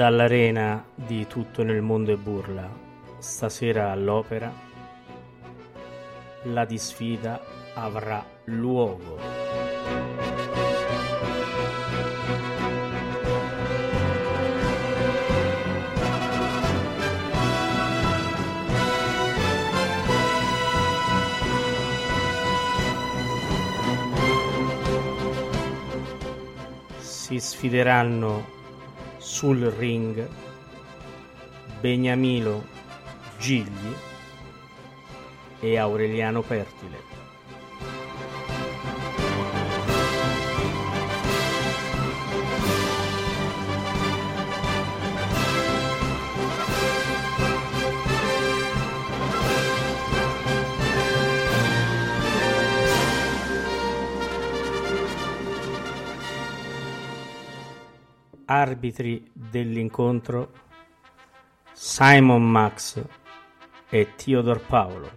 Dall'arena di Tutto nel mondo e burla, stasera all'opera, la disfida avrà luogo. Si sfideranno sul ring Beniamino Gigli e Aureliano Pertile. Arbitri dell'incontro Simon Max e Theodor Paolo.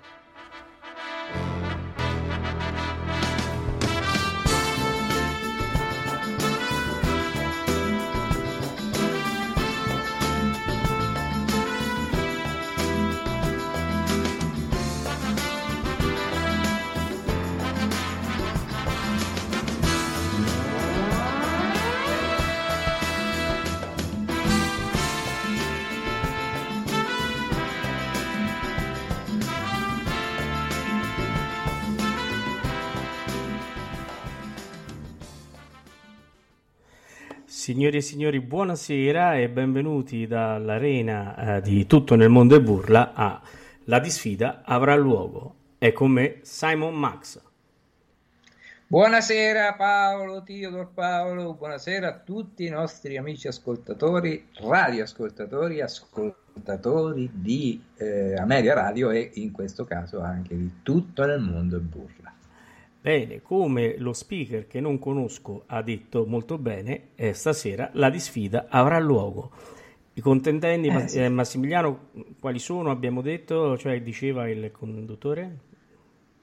Signori e signori, buonasera e benvenuti dall'arena eh, di Tutto nel mondo e burla a La disfida avrà luogo. È con me Simon Max. Buonasera Paolo, Teodor Paolo, buonasera a tutti i nostri amici ascoltatori, radioascoltatori, ascoltatori di eh, Ameria Radio e in questo caso anche di Tutto nel mondo e burla. Bene, come lo speaker che non conosco ha detto molto bene, eh, stasera la disfida avrà luogo. I contendenti, eh, sì. eh, Massimiliano, quali sono? Abbiamo detto, cioè diceva il conduttore?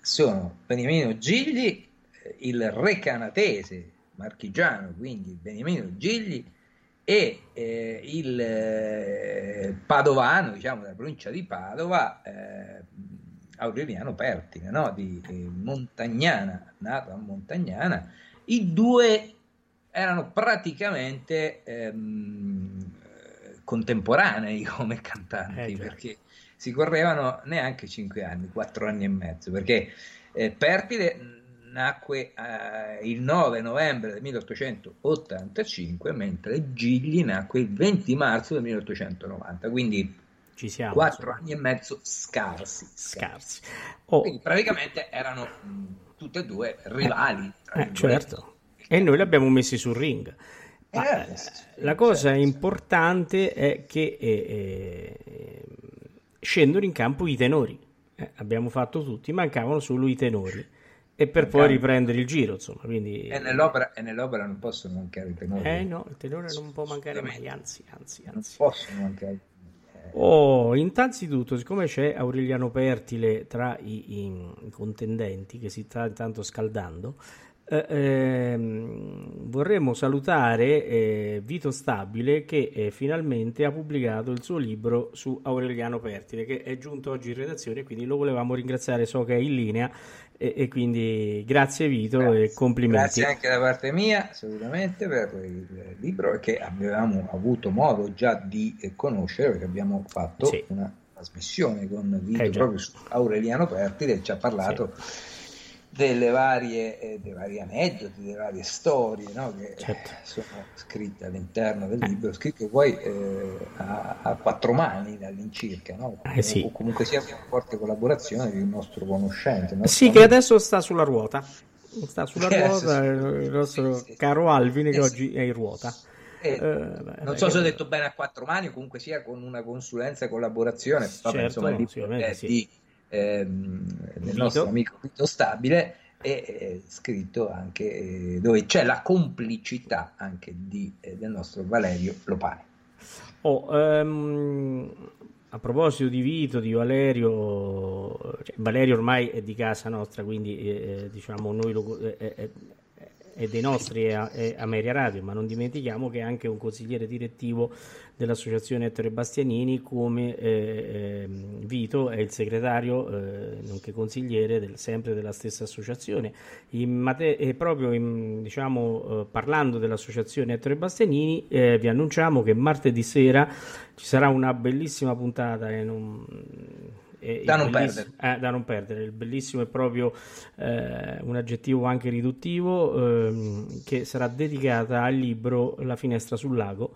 Sono Beniamino Gigli, eh, il re canatese marchigiano, quindi Beniamino Gigli, e eh, il eh, padovano, diciamo, della provincia di Padova, Aureliano Pertine, no? di Montagnana, nato a Montagnana, i due erano praticamente ehm, contemporanei come cantanti, eh, perché si correvano neanche cinque anni, quattro anni e mezzo, perché eh, Pertile nacque eh, il 9 novembre del 1885, mentre Gigli nacque il 20 marzo del 1890, quindi ci siamo. Quattro anni e mezzo scarsi. Scarsi. Oh. Quindi praticamente erano tutte e due rivali. Eh, certo. E noi li abbiamo messi sul ring. Ma, eh, sì, la cosa certo. importante è che eh, eh, scendono in campo i tenori. Eh, abbiamo fatto tutti, mancavano solo i tenori e per poi riprendere il giro, insomma. Quindi... E, nell'opera, e nell'opera non possono mancare i tenori. Eh no, il tenore non può mancare mai, anzi, anzi, anzi. Non possono mancare Oh, innanzitutto, siccome c'è Aureliano Pertile tra i, i contendenti che si sta intanto scaldando, eh, ehm, vorremmo salutare eh, Vito Stabile che eh, finalmente ha pubblicato il suo libro su Aureliano Pertile che è giunto oggi in redazione quindi lo volevamo ringraziare so che è in linea e, e quindi grazie Vito grazie. e complimenti grazie anche da parte mia assolutamente per il libro che avevamo avuto modo già di conoscere perché abbiamo fatto sì. una trasmissione con Vito eh, proprio su Aureliano Pertile ci ha parlato sì delle varie, eh, dei vari aneddoti, delle varie storie no? che certo. sono scritte all'interno del libro, scritte poi eh, a, a, quattro mani all'incirca, no? eh sì. o comunque sia una forte collaborazione di un nostro conoscente. Nostro sì, amico. che adesso sta sulla ruota, sta sulla ruota il nostro sì, sì, caro Alvin che eh oggi è in ruota. Eh, eh, non so se ho detto bene a quattro mani comunque sia con una consulenza e collaborazione, Vabbè, certo, insomma è sì. di ehm, del nostro amico Vito Stabile e eh, scritto anche eh, dove c'è la complicità anche di, eh, del nostro Valerio Lopani. Oh, um, a proposito di Vito, di Valerio, cioè, Valerio ormai è di casa nostra, quindi eh, eh diciamo noi lo, è, è dei nostri è, è Ameria Radio, ma non dimentichiamo che è anche un consigliere direttivo dell'associazione Ettore Bastianini, come eh, ehm, Vito è il segretario, eh, nonché consigliere del, sempre della stessa associazione. Mate- e proprio in, diciamo, eh, parlando dell'associazione Ettore Bastianini, eh, vi annunciamo che martedì sera ci sarà una bellissima puntata. E da non, perdere. Eh, da non perdere. Il bellissimo è proprio eh, un aggettivo anche riduttivo ehm, che sarà dedicata al libro La finestra sul lago.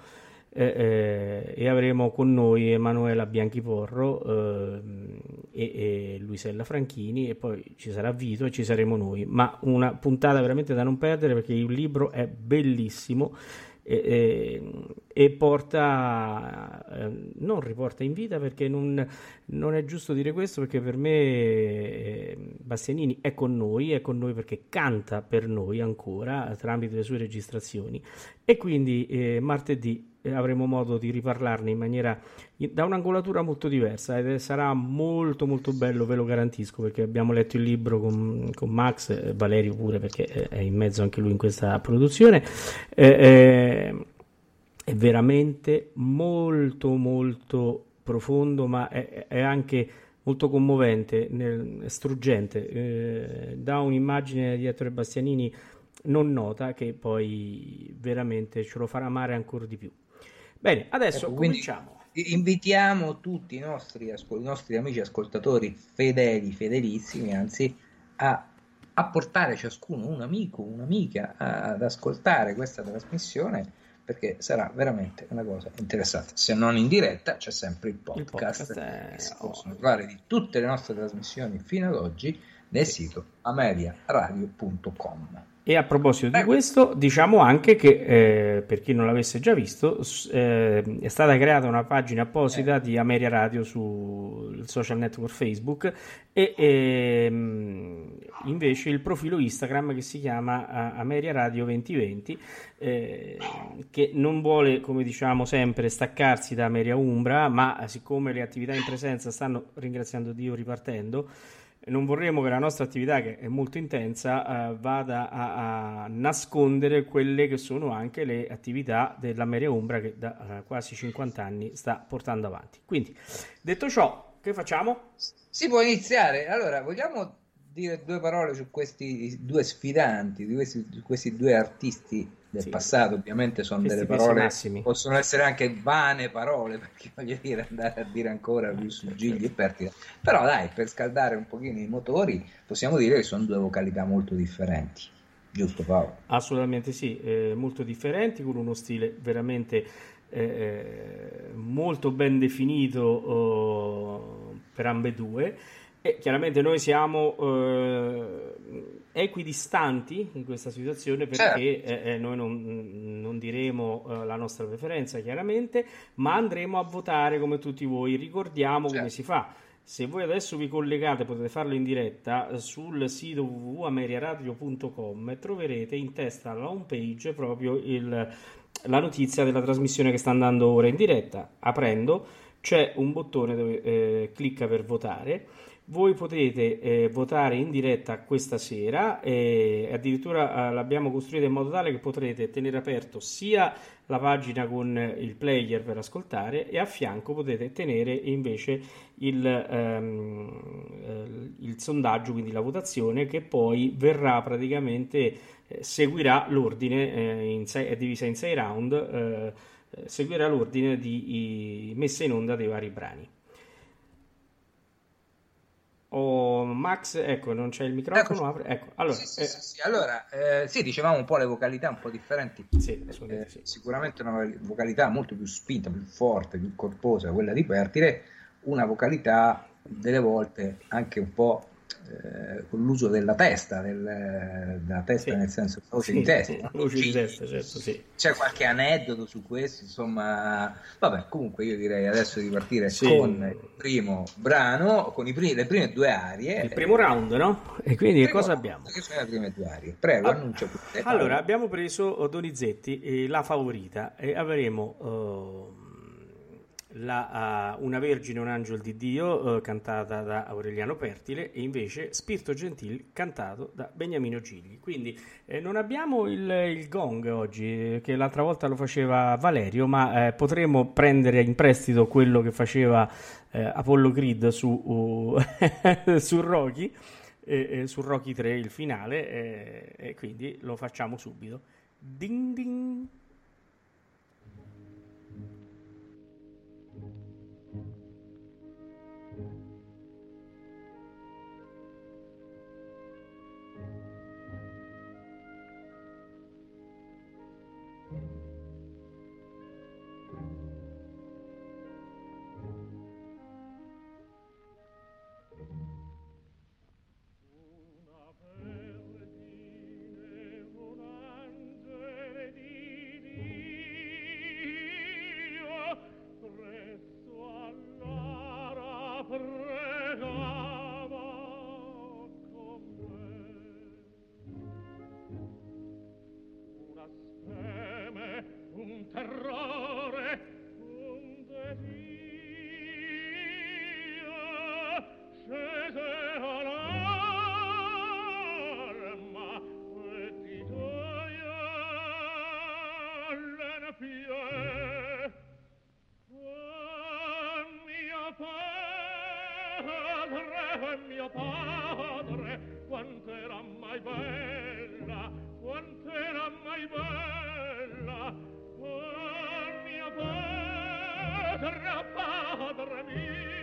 Eh, eh e avremo con noi Emanuela Bianchiporro ehm, e, e, Luisella Franchini e poi ci sarà Vito e ci saremo noi ma una puntata veramente da non perdere perché il libro è bellissimo e, e, e porta, eh, non riporta in vita perché non, non, è giusto dire questo perché per me eh, Bastianini è con noi, è con noi perché canta per noi ancora tramite le sue registrazioni. E quindi eh, martedì avremo modo di riparlarne in maniera da un'angolatura molto diversa ed sarà molto molto bello, ve lo garantisco, perché abbiamo letto il libro con, con Max, e Valerio pure perché è in mezzo anche lui in questa produzione. Eh, eh, è veramente molto molto profondo, ma è, è anche molto commovente, nel, struggente, eh, dà un'immagine di Ettore Bastianini non nota che poi veramente ce lo farà amare ancora di più. Bene, adesso ecco, cominciamo. Invitiamo tutti i nostri, i nostri amici ascoltatori fedeli, fedelissimi, anzi, a, a portare ciascuno un amico, un'amica ad ascoltare questa trasmissione perché sarà veramente una cosa interessante. Se non in diretta, c'è sempre il podcast. Il podcast è... si possono trovare di tutte le nostre trasmissioni fino ad oggi nel sito ameriaradio.com. E a proposito di questo, diciamo anche che eh, per chi non l'avesse già visto, eh, è stata creata una pagina apposita di Ameria Radio sul social network Facebook e ehm, invece il profilo Instagram che si chiama Ameria Radio 2020, eh, che non vuole, come diciamo sempre, staccarsi da Ameria Umbra, ma siccome le attività in presenza stanno, ringraziando Dio, ripartendo, non vorremmo che la nostra attività, che è molto intensa, eh, vada a, a, nascondere quelle che sono anche le attività della Meria Umbra che da eh, quasi 50 anni sta portando avanti. Quindi, detto ciò, che facciamo? Si può iniziare. Allora, vogliamo dire due parole su questi due sfidanti, di questi, questi due artisti del sì. passato, ovviamente sono Questi delle parole, massimi. possono essere anche vane parole, perché voglio dire andare a dire ancora più su Gigli e Pertile, però dai, per scaldare un pochino i motori, possiamo dire che sono due vocalità molto differenti, giusto Paolo? Assolutamente sì, eh, molto differenti, con uno stile veramente eh, eh molto ben definito oh, per ambedue e chiaramente noi siamo eh, equidistanti in questa situazione perché certo. eh, eh, noi non, non diremo eh, la nostra preferenza chiaramente, ma andremo a votare come tutti voi. Ricordiamo certo. come si fa. Se voi adesso vi collegate, potete farlo in diretta sul sito www.ameriaradio.com e troverete in testa alla home page proprio il, la notizia della trasmissione che sta andando ora in diretta. Aprendo c'è un bottone dove eh, clicca per votare. Voi potete eh, votare in diretta questa sera e addirittura eh, l'abbiamo costruita in modo tale che potrete tenere aperto sia la pagina con il player per ascoltare e a fianco potete tenere invece il, ehm, eh, il sondaggio, quindi la votazione che poi verrà praticamente, eh, seguirà l'ordine, eh, sei, è divisa in sei round, eh, seguirà l'ordine di, di messa in onda dei vari brani. Oh, Max, ecco, non c'è il microfono. Apre. Ecco, allora, sì, sì, eh... sì, allora eh, sì, dicevamo un po' le vocalità un po' differenti. Eh, sicuramente una vocalità molto più spinta, più forte, più corposa, quella di Pertile, una vocalità delle volte anche un po' eh, con l'uso della testa, del, della testa sì. nel senso voce sì, di testa. Voce di testa, certo, sì. C'è qualche aneddoto su questo, insomma, vabbè, comunque io direi adesso di partire con il primo brano, con primi, le prime due arie. Il primo round, no? E quindi cosa abbiamo? Che sono le prime due arie? Prego, ah, annuncio. Allora, abbiamo preso Donizetti, eh, la favorita, e avremo... Uh, la, uh, Una Vergine, un angelo di Dio, uh, cantata da Aureliano Pertile, e invece Spirito Gentil, cantato da Beniamino Gigli. Quindi eh, non abbiamo il, il, gong oggi, che l'altra volta lo faceva Valerio, ma eh, potremo prendere in prestito quello che faceva eh, Apollo Creed su, uh, su Rocky, su Rocky 3, il finale, e quindi lo facciamo subito. Ding ding! al re mio padre quanto era mai bella quanto era mai bella. Oh mio padre padre mio.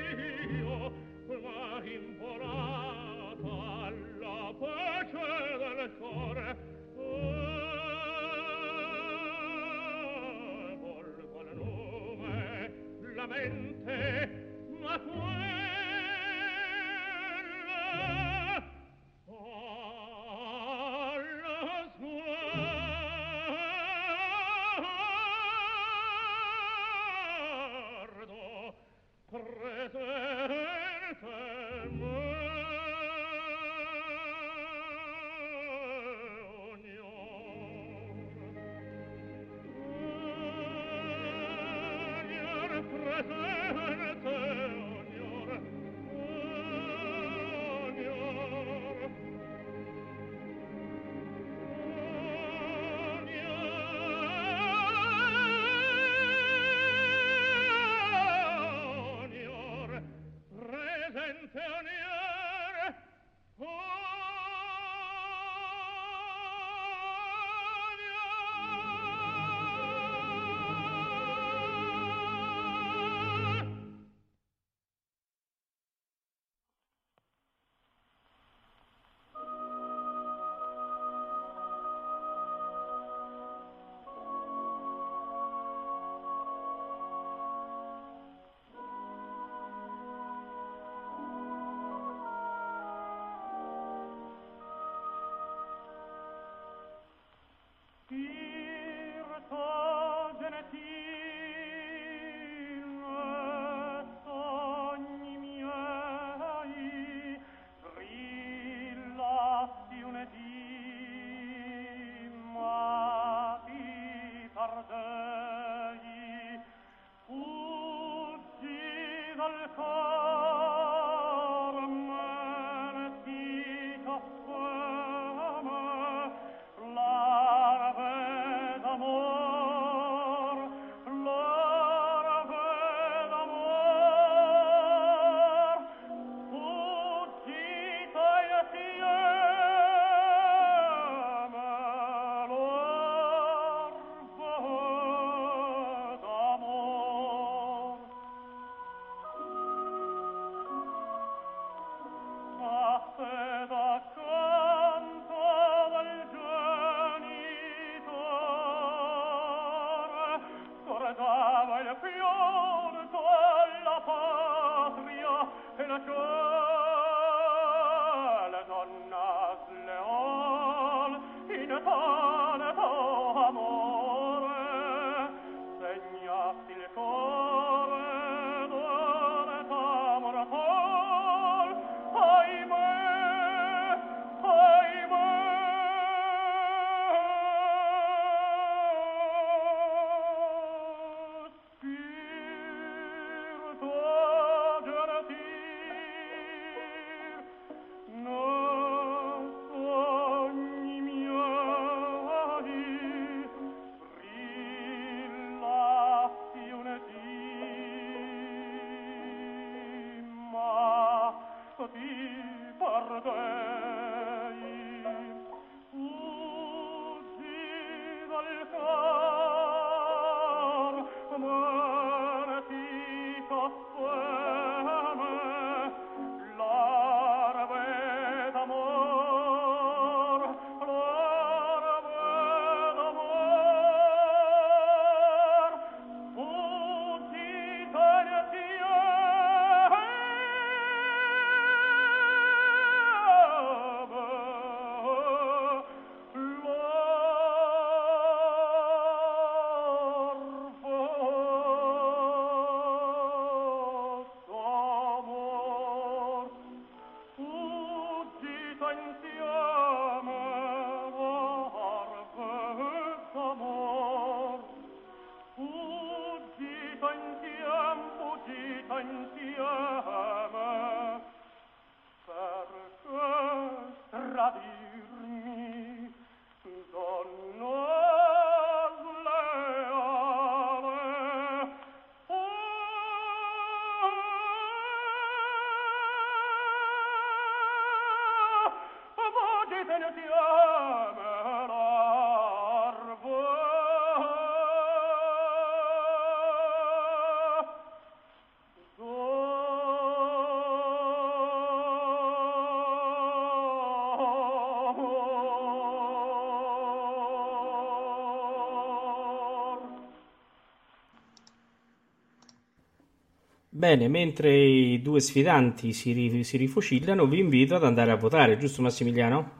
Bene, mentre i due sfidanti si, ri- si rifocillano, vi invito ad andare a votare, giusto Massimiliano?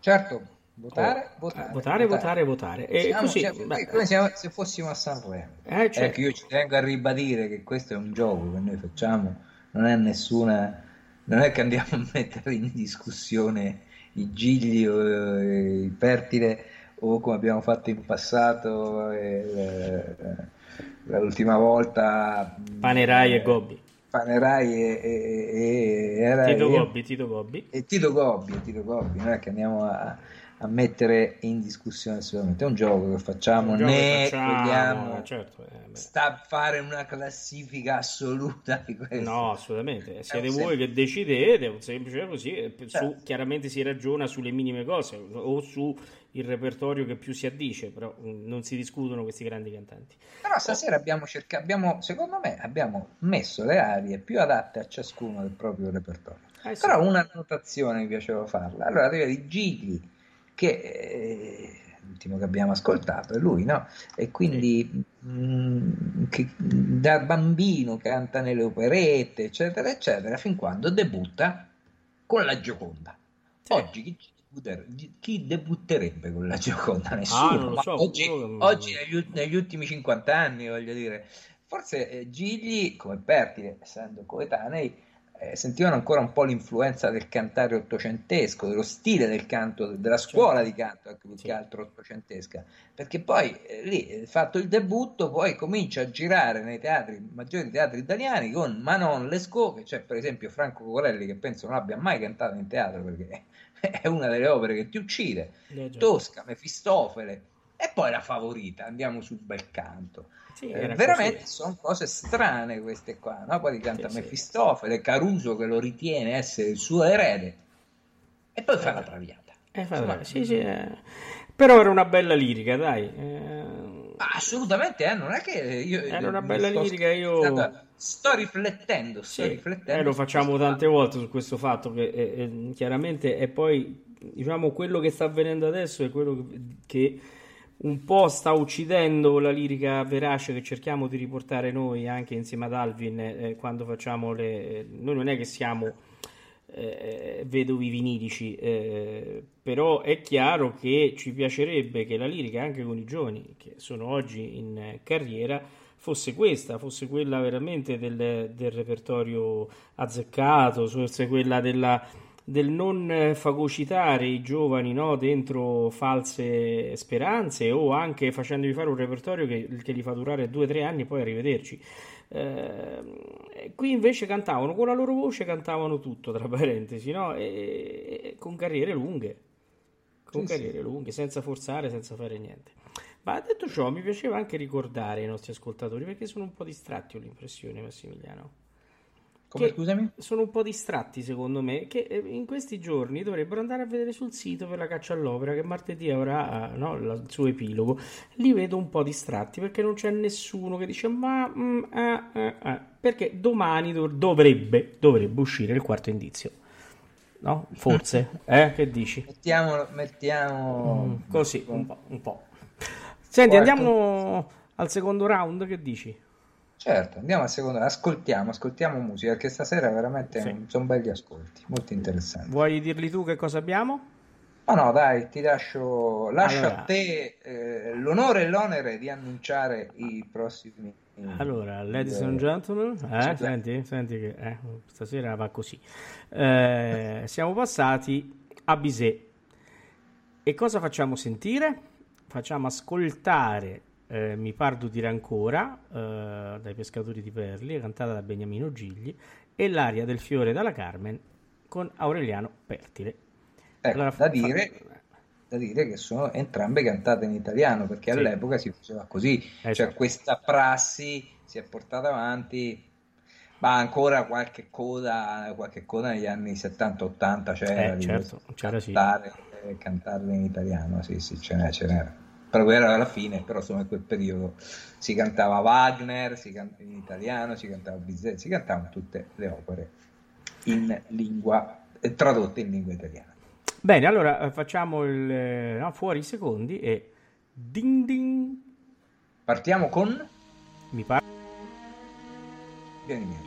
Certo, votare, oh, votare, votare, votare, votare. E siamo, così, siamo, come siamo, se fossimo a Sanremo. Eh, cioè... Ecco, io ci tengo a ribadire che questo è un gioco che noi facciamo, non è nessuna... Non è che andiamo a mettere in discussione i gigli o il pertile o come abbiamo fatto in passato... Eh, l'ultima volta Panerai eh, e Gobbi. Panerai e, e, e Tito, Gobbi, Tito Gobbi. E Tito Gobbi e Tito Gobbi. Non è che andiamo a, a mettere in discussione assolutamente è un gioco che facciamo né che facciamo, vogliamo certo, eh, sta a fare una classifica assoluta di questo. No assolutamente. Siete voi sem- che decidete un semplice così certo. su, chiaramente si ragiona sulle minime cose o su il repertorio che più si addice, però mm, non si discutono questi grandi cantanti. Però stasera abbiamo cercato, abbiamo, secondo me, abbiamo messo le arie più adatte a ciascuno del proprio repertorio. Eh sì. Però una notazione mi piaceva farla. Allora arriva di Gigli, che eh, l'ultimo che abbiamo ascoltato è lui, no? E quindi sì. mh, mm, che, da bambino canta nelle operette, eccetera, eccetera, fin quando debutta con la Gioconda. Sì. Oggi chi debutterebbe con la Gioconda? Ah, Nessuno. Ah, so, oggi, oggi negli, negli, ultimi 50 anni, voglio dire, forse eh, Gigli, come Pertile, essendo coetanei, eh, sentivano ancora un po' l'influenza del cantare ottocentesco, dello stile del canto, della scuola certo. di canto, anche più sì. che altro ottocentesca, perché poi eh, lì, eh, fatto il debutto, poi comincia a girare nei teatri, maggiori teatri italiani con Manon Lescaut, che c'è per esempio Franco Corelli, che penso non abbia mai cantato in teatro perché è una delle opere che ti uccide, eh, Tosca, Mefistofele e poi la favorita, andiamo sul bel canto. Sì, eh, veramente così. sono cose strane queste qua, no? poi canta sì, Mefistofele, Caruso che lo ritiene essere il suo erede e poi fa la traviata. Eh, fa sì, sì, eh. Però era una bella lirica, dai. Eh... Assolutamente, eh, non è che io... Era una bella lirica, io... Sto riflettendo, sto sì, riflettendo. Eh, lo facciamo tante volte su questo fatto che eh, eh, chiaramente è poi, diciamo, quello che sta avvenendo adesso è quello che, che un po' sta uccidendo la lirica verace che cerchiamo di riportare noi anche insieme ad Alvin eh, quando facciamo le... Noi non è che siamo eh, vedovi vinilici, eh, però è chiaro che ci piacerebbe che la lirica, anche con i giovani che sono oggi in carriera, fosse questa, fosse quella veramente del, del repertorio azzeccato, fosse quella della del non fagocitare i giovani no, dentro false speranze o anche facendovi fare un repertorio che, che li fa durare due o tre anni e poi arrivederci. Eh, qui invece cantavano con la loro voce, cantavano tutto tra parentesi, no? e, e, con carriere lunghe, con sì, carriere sì. lunghe, senza forzare, senza fare niente. Ma detto ciò, mi piaceva anche ricordare ai nostri ascoltatori perché sono un po' distratti, ho l'impressione, Massimiliano. Come, scusami? Sono un po' distratti secondo me che eh, in questi giorni dovrebbero andare a vedere sul sito per la caccia all'opera che martedì avrà no, il suo epilogo. Li vedo un po' distratti perché non c'è nessuno che dice ma mm, eh, eh, eh. perché domani dov- dovrebbe, dovrebbe uscire il quarto indizio. No? Forse, eh? Che dici? Mettiamo, mettiamo... Mm, così, un po', un po'. Senti, quarto... andiamo al secondo round, che dici? Certo, andiamo a seconda, ascoltiamo, ascoltiamo musica perché stasera veramente sì. sono belli ascolti, molto interessanti. Vuoi dirli tu che cosa abbiamo? No, no, dai, ti lascio, lascio allora. a te eh, l'onore e l'onere di annunciare i prossimi. Allora, ladies and gentlemen, eh, senti, senti che eh, stasera va così. Eh, siamo passati a Bizet. E cosa facciamo sentire? Facciamo ascoltare eh, Mi pardo dire ancora eh, dai pescatori di perli, cantata da Beniamino Gigli, e l'aria del fiore dalla Carmen con Aureliano Pertile. Ecco, allora, da, dire, fa... da, dire, che sono entrambe cantate in italiano perché sì. all'epoca si faceva così, cioè esatto. cioè questa prassi si è portata avanti. Ma ancora qualche coda, qualche coda negli anni 70-80 c'era eh, certo, c'era cantare, sì. cantarle in italiano, sì, sì, ce n'era. Ce n'era proprio era alla fine, però insomma in quel periodo si cantava Wagner, si cantava in italiano, si cantava Bizet, si cantavano tutte le opere in lingua, eh, tradotte in lingua italiana. Bene, allora eh, facciamo il, eh, no, fuori i secondi e ding ding. Partiamo con? Mi pare. Vieni miei.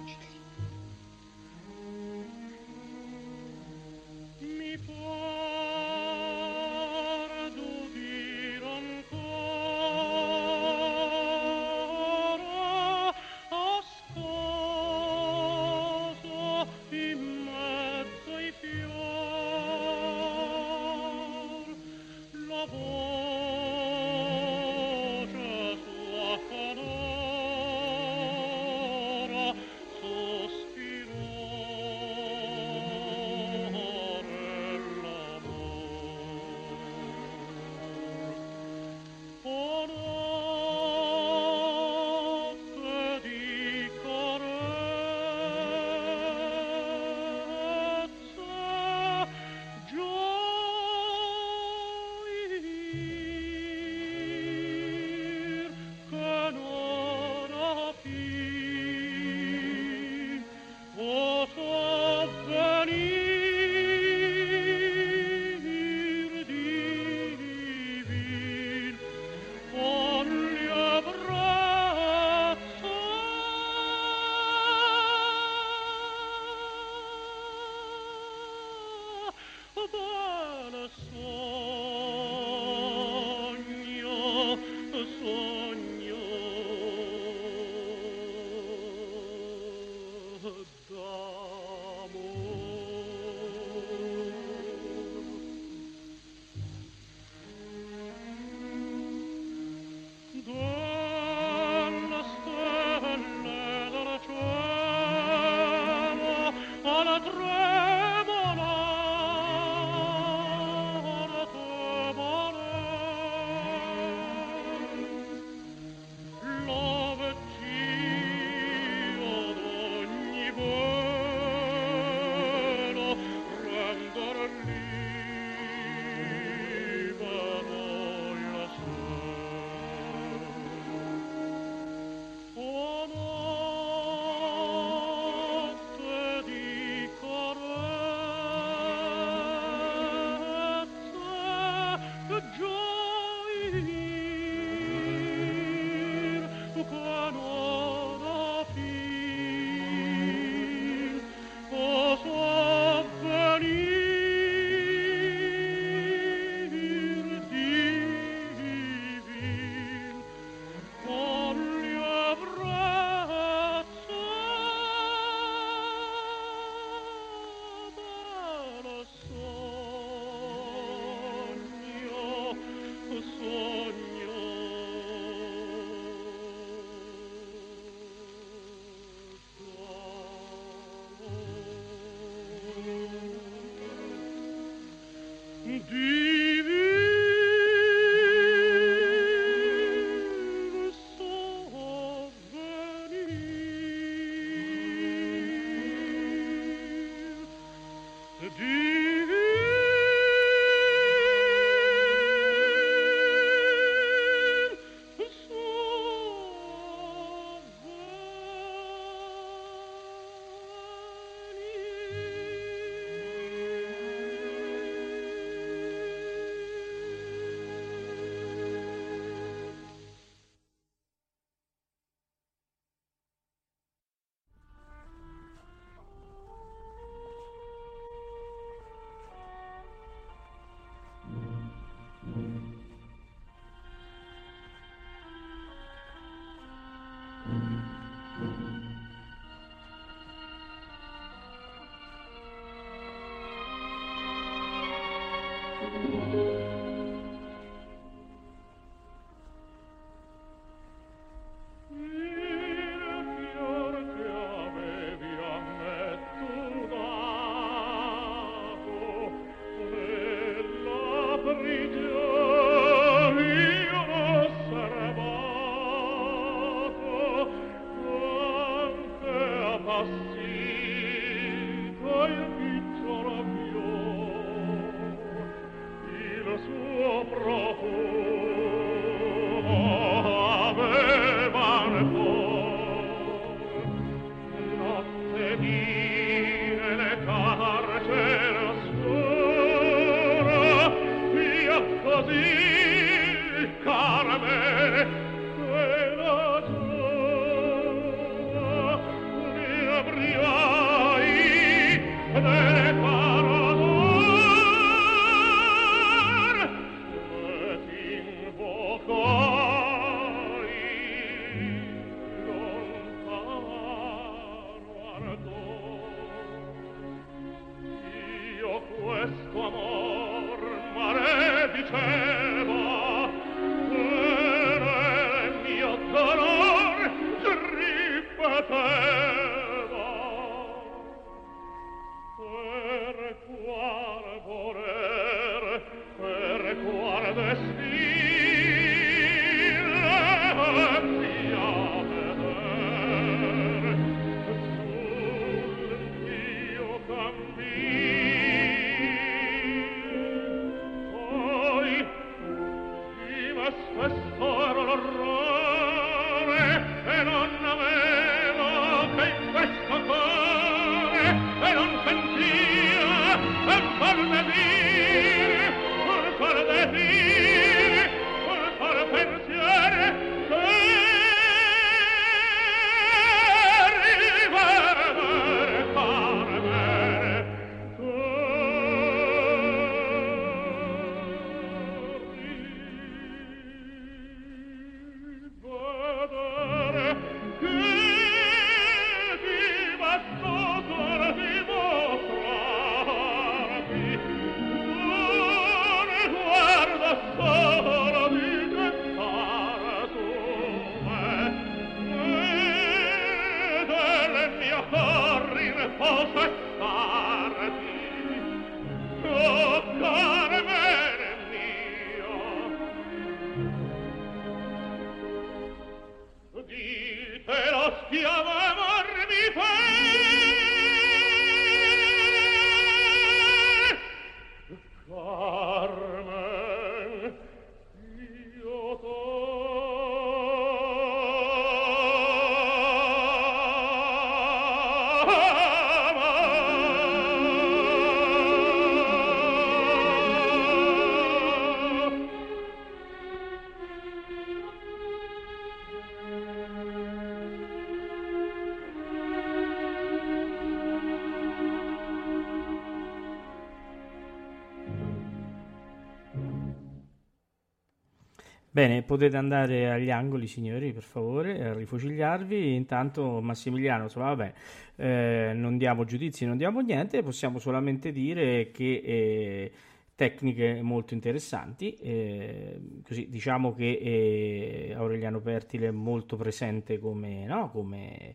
Bene, potete andare agli angoli, signori, per favore, a rifucigliarvi. Intanto, Massimiliano, insomma, vabbè, eh, non diamo giudizi, non diamo niente, possiamo solamente dire che eh, tecniche molto interessanti. Eh, così diciamo che eh, Aureliano Pertile è molto presente come, no, come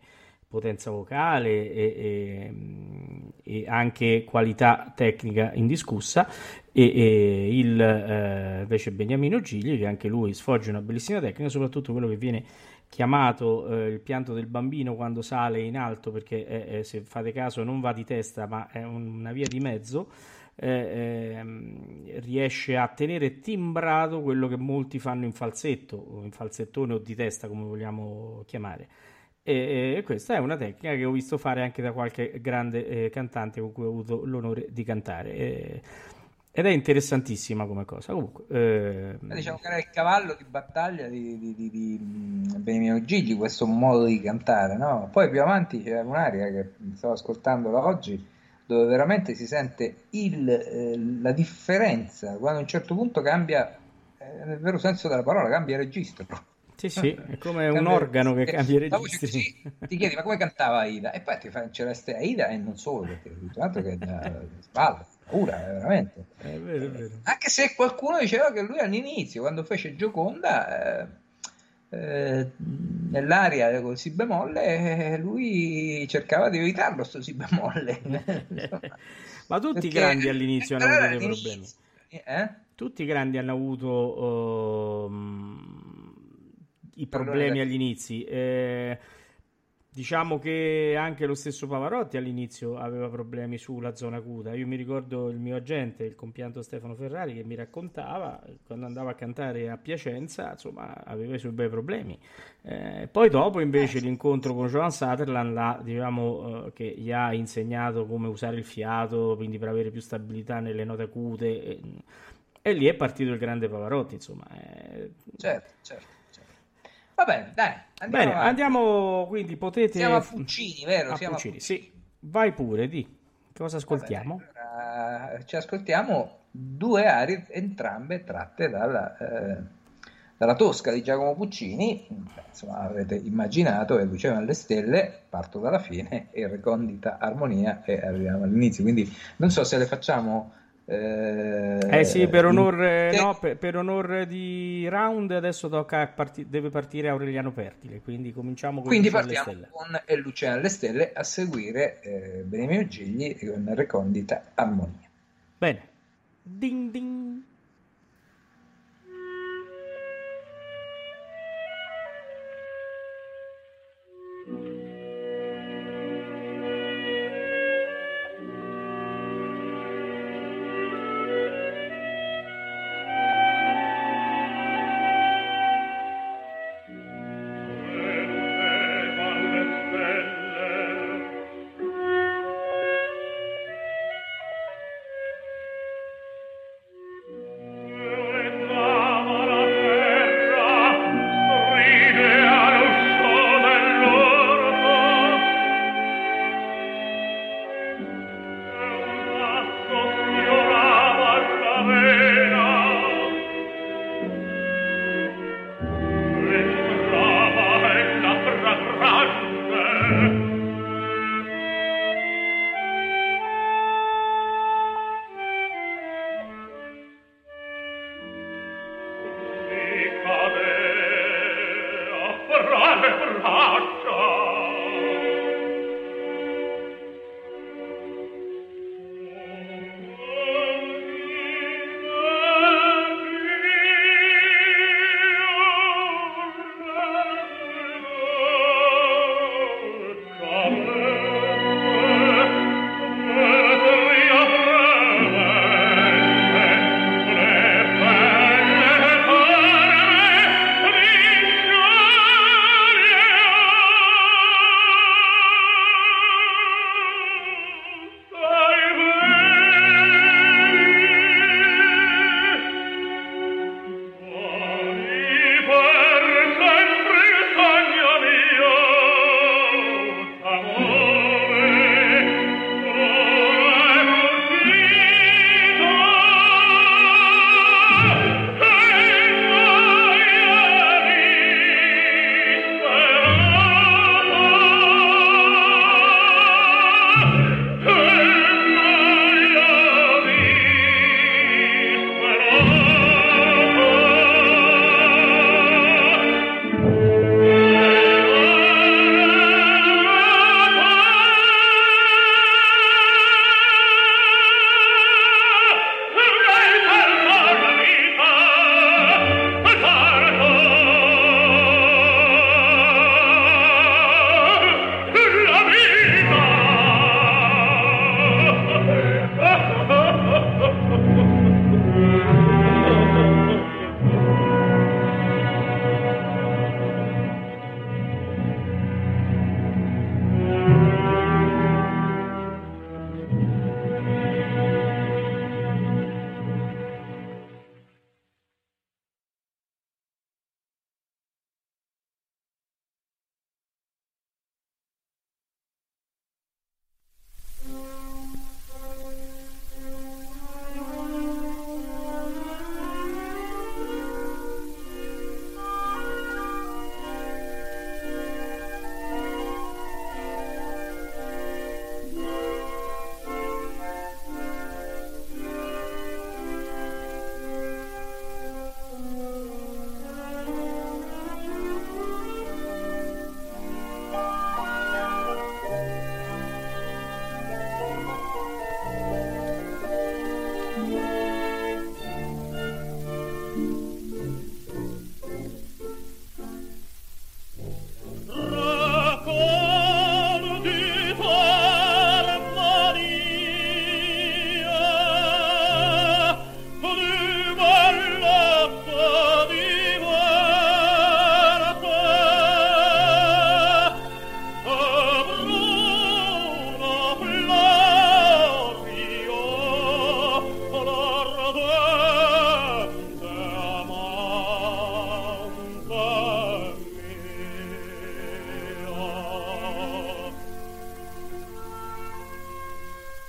potenza vocale e, e, e anche qualità tecnica indiscussa, e, e il, eh, invece Beniamino Gigli, che anche lui sfoggia una bellissima tecnica, soprattutto quello che viene chiamato eh, il pianto del bambino quando sale in alto, perché è, è, se fate caso non va di testa, ma è una via di mezzo. Eh, eh, riesce a tenere timbrato quello che molti fanno in falsetto o in falsettone o di testa come vogliamo chiamare e, e, questa è una tecnica che ho visto fare anche da qualche grande eh, cantante con cui ho avuto l'onore di cantare. E, ed è interessantissima come cosa. Comunque, eh... diciamo che era il cavallo di battaglia di, di, di, di Benimino Gigi, questo modo di cantare. No? Poi più avanti c'è un'aria che stavo ascoltandola oggi, dove veramente si sente il, eh, la differenza quando a un certo punto cambia, eh, nel vero senso della parola, cambia registro sì, sì, è come un organo che cambia registri. ti chiedi, ma come cantava Aida? E poi ti fa Celeste Aida e non solo, perché tutto altro che da spalle, paura, veramente. È vero, è vero. Anche se qualcuno diceva che lui all'inizio, quando fece Gioconda, eh, eh, nell'aria col si bemolle, eh, lui cercava di evitarlo sto si bemolle. ma tutti i grandi all'inizio hanno avuto dei problemi. Eh? Tutti i grandi hanno avuto... Uh, i problemi agli inizi. Eh, diciamo che anche lo stesso Pavarotti all'inizio aveva problemi sulla zona acuta. Io mi ricordo il mio agente, il compianto Stefano Ferrari, che mi raccontava quando andava a cantare a Piacenza, insomma, aveva i suoi bei problemi. Eh, poi dopo invece eh, l'incontro con Joan Sutherland, là, diciamo, eh, che gli ha insegnato come usare il fiato, quindi per avere più stabilità nelle note acute. E lì è partito il grande Pavarotti, insomma. Eh. Certo, certo. Va bene, dai. Andiamo, bene, andiamo quindi potete... Siamo a Puccini, vero? A Siamo Puccini, a Puccini. sì. Vai pure, di. Cosa ascoltiamo? Bene, allora, ci ascoltiamo due arie, entrambe tratte dalla, eh, dalla Tosca di Giacomo Puccini. Insomma, avete immaginato che Luciano alle stelle, parto dalla fine, e recondita armonia e arriviamo all'inizio. Quindi non so se le facciamo eh, eh sì, per onore, in... no, per, per onore, di round adesso tocca parti- deve partire Aureliano Pertile, quindi cominciamo con quindi partiamo con e Luciano alle stelle a seguire eh, Benemio Gigli con Recondita Armonia. Bene. Ding ding.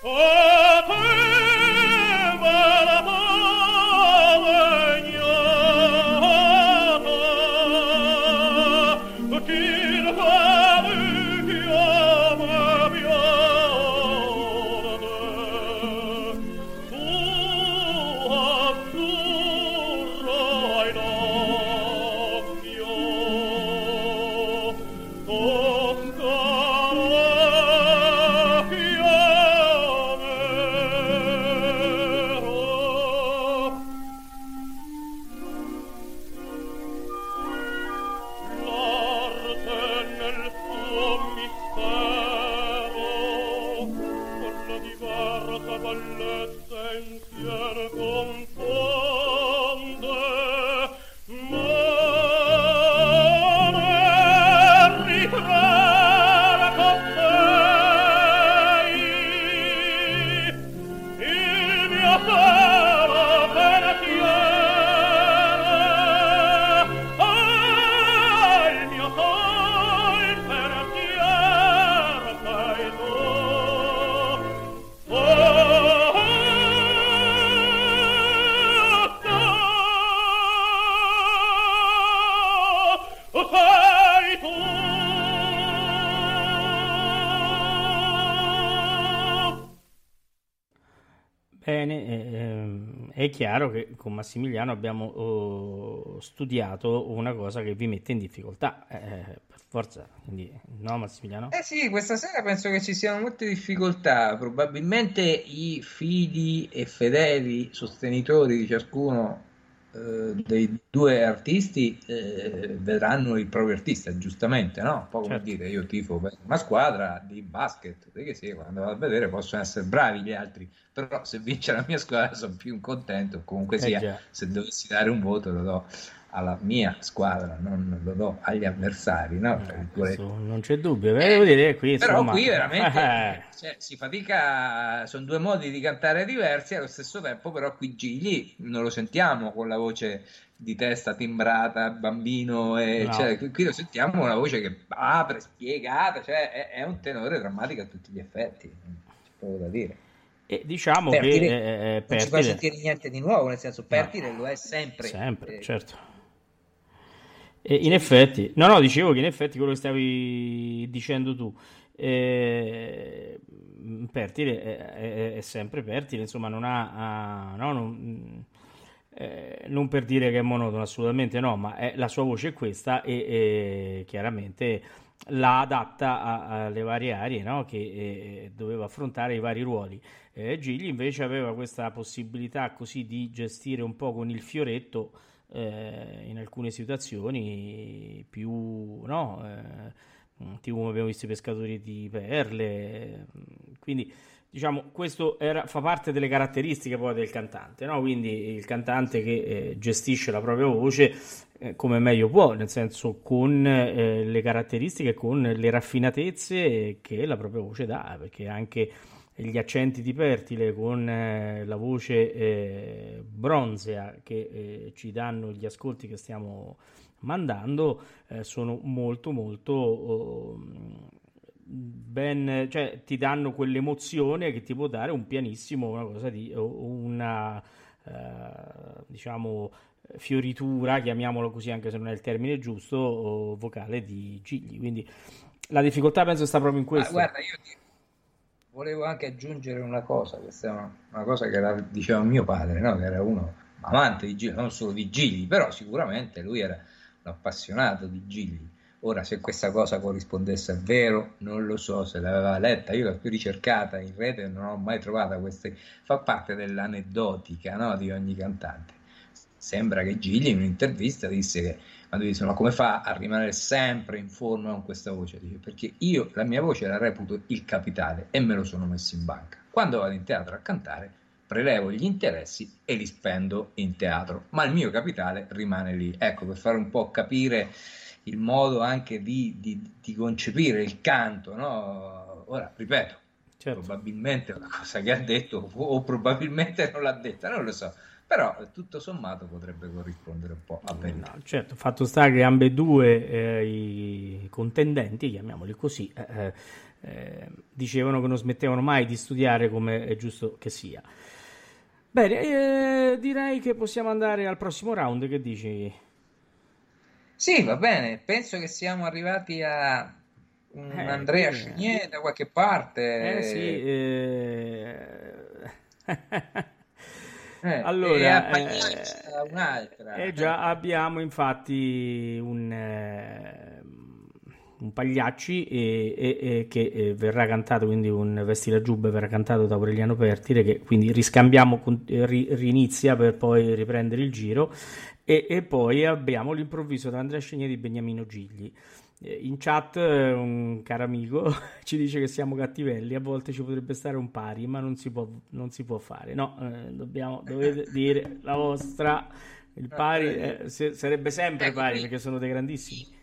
È con Massimiliano abbiamo oh, studiato una cosa che vi mette in difficoltà, eh, per forza, quindi no Massimiliano? Eh sì, questa sera penso che ci siano molte difficoltà, probabilmente i fidi e fedeli sostenitori di ciascuno eh, dei due artisti eh, vedranno il proprio artista, giustamente, no? Un po' come certo. dire, io tifo per una squadra di basket, perché sì, quando vado a vedere possono essere bravi gli altri, però se vince la mia squadra sono più contento, comunque eh sia, eh se dovessi dare un voto lo do alla mia squadra, non lo do agli avversari, no? Eh, non c'è dubbio, eh, dire, qui, però insomma... qui veramente eh. cioè, si fatica, sono due modi di cantare diversi allo stesso tempo, però qui Gigli non lo sentiamo con la voce di testa timbrata, bambino, e, no. cioè, qui, lo sentiamo con la voce che apre, spiegata, cioè è, è un tenore drammatico a tutti gli effetti, non c'è poco da dire. E diciamo Pertile, che eh, non ci fa sentire niente di nuovo, nel senso Pertile no. lo è sempre. Sempre, eh, certo in effetti, no, no, dicevo che in effetti quello che stavi dicendo tu, eh, Pertile è, è, è, sempre Pertile, insomma, non ha, ha no, non, eh, non, per dire che è monotono, assolutamente no, ma è, la sua voce è questa e, e chiaramente la adatta alle varie aree no? che eh, doveva affrontare i vari ruoli. Eh, Gigli invece aveva questa possibilità così di gestire un po' con il fioretto eh, in alcune situazioni più no, eh, tipo come abbiamo visto i pescatori di perle quindi diciamo questo era, fa parte delle caratteristiche poi del cantante no? quindi il cantante che eh, gestisce la propria voce eh, come meglio può nel senso con eh, le caratteristiche con le raffinatezze che la propria voce dà perché anche gli accenti di Pertile con eh, la voce eh, bronzea che eh, ci danno gli ascolti che stiamo mandando eh, sono molto molto oh, ben cioè ti danno quell'emozione che ti può dare un pianissimo una cosa di una eh, diciamo fioritura chiamiamolo così anche se non è il termine giusto vocale di Gigli. Quindi la difficoltà penso sta proprio in questo. ah, guarda io ti volevo anche aggiungere una cosa, questa è una, una cosa che era, diceva mio padre, no? che era uno amante di Gigli, non solo di Gigli, però sicuramente lui era un appassionato di Gigli. Ora, se questa cosa corrispondesse a vero, non lo so, se l'aveva letta, io l'ho più ricercata in rete, non ho mai trovata questa, fa parte dell'aneddotica no? di ogni cantante. Sembra che Gigli in un'intervista disse che quando dice ma come fa a rimanere sempre in forma con questa voce? Dice, perché io la mia voce la reputo il capitale e me lo sono messo in banca. Quando vado in teatro a cantare prelevo gli interessi e li spendo in teatro, ma il mio capitale rimane lì. Ecco, per fare un po' capire il modo anche di, di, di concepire il canto, no? Ora, ripeto, certo. probabilmente è una cosa che ha detto o probabilmente non l'ha detta, non lo so però tutto sommato potrebbe corrispondere un po' a verità. No, certo, fatto sta che ambedue eh, i contendenti, chiamiamoli così, eh, eh, dicevano che non smettevano mai di studiare come è giusto che sia. Bene, eh, direi che possiamo andare al prossimo round, che dici? Sì, va bene, penso che siamo arrivati a un eh, Andrea Scigné da qualche parte. Eh sì, eh... Allora, eh, un'altra. Eh, già abbiamo infatti un, eh, un Pagliacci e, e, e che eh, verrà cantato, quindi un Vesti la Giubbe verrà cantato da Aureliano Pertile, che quindi riscambiamo, ri, rinizia per poi riprendere il giro e, e poi abbiamo l'improvviso da Andrea Scegni di Beniamino Gigli. Eh, in chat un caro amico ci dice che siamo cattivelli, a volte ci potrebbe stare un pari, ma non si può, non si può fare. No, eh, dobbiamo, dovete dire la vostra. Il pari eh, sarebbe sempre pari perché sono dei grandissimi.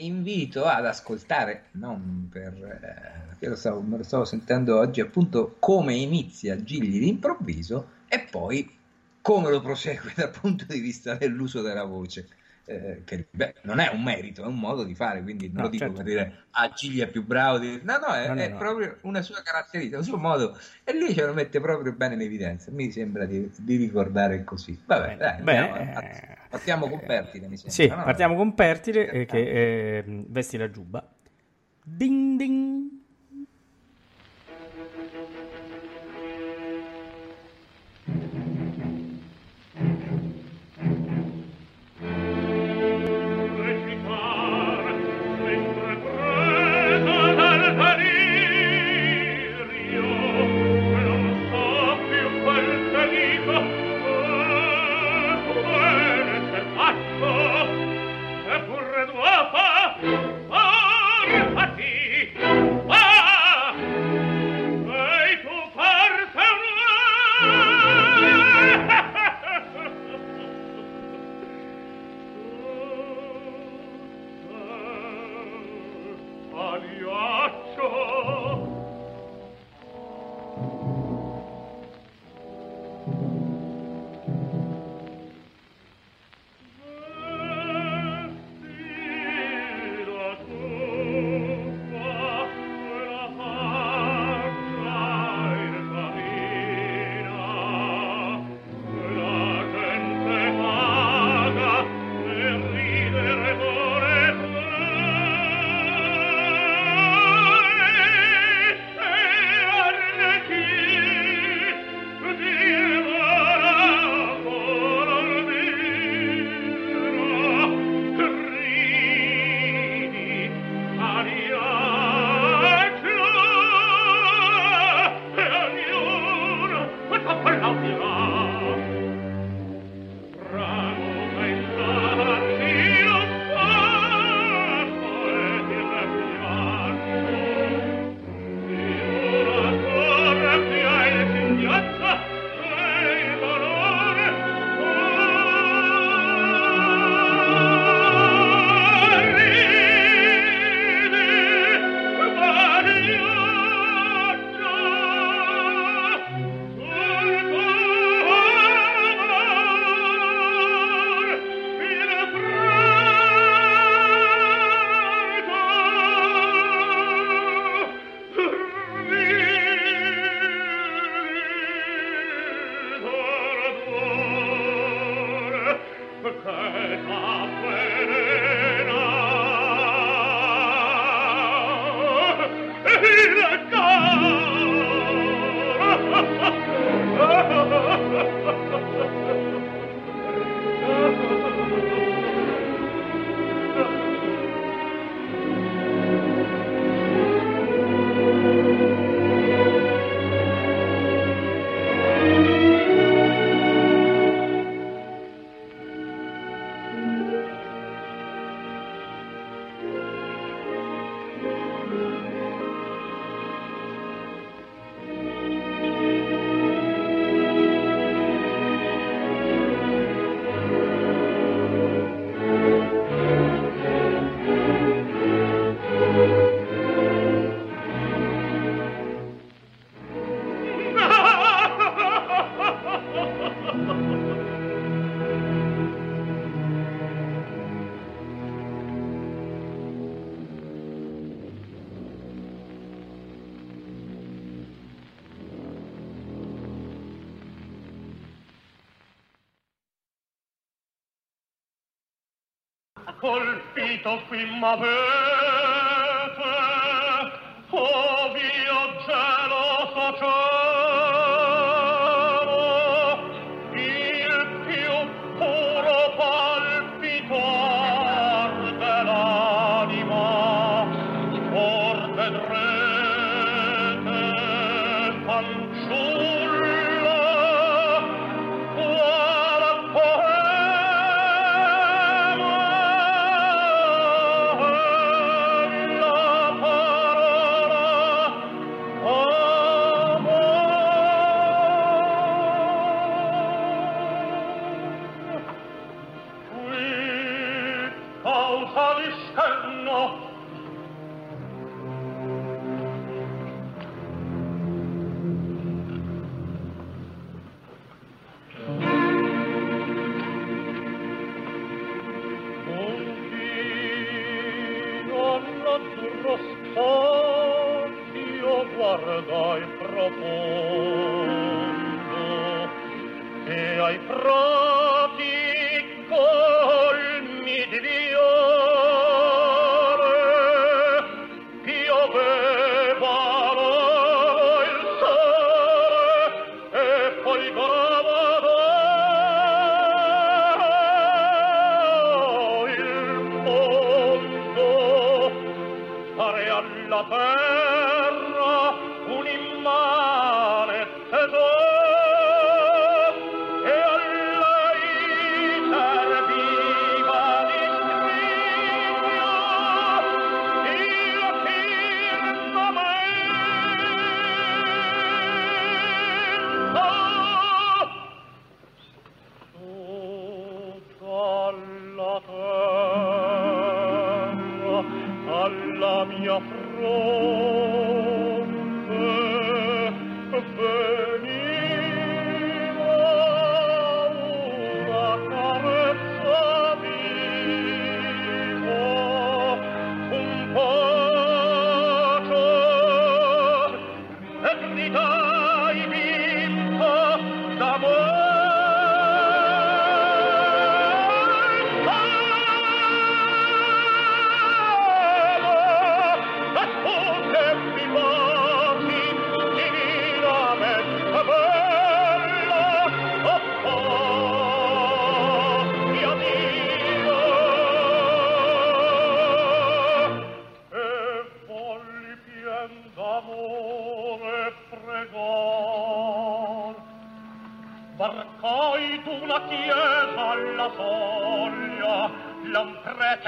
Invito ad ascoltare, non per, eh, lo stavo, me lo stavo sentendo oggi, appunto come inizia Gigli d'improvviso e poi come lo prosegue dal punto di vista dell'uso della voce eh, che beh, non è un merito, è un modo di fare, quindi non no, lo dico certo. per dire ah Gigli è più bravo, di... no no, è, no, è no. proprio una sua caratteristica, un suo modo e lui ce lo mette proprio bene in evidenza, mi sembra di, di ricordare così. Vabbè, dai, Beh, andiamo, eh, partiamo con Pertile, mi sembra. Sì, partiamo con Pertile eh, che eh, vesti la giubba. Ding ding. colpito qui m'avete oh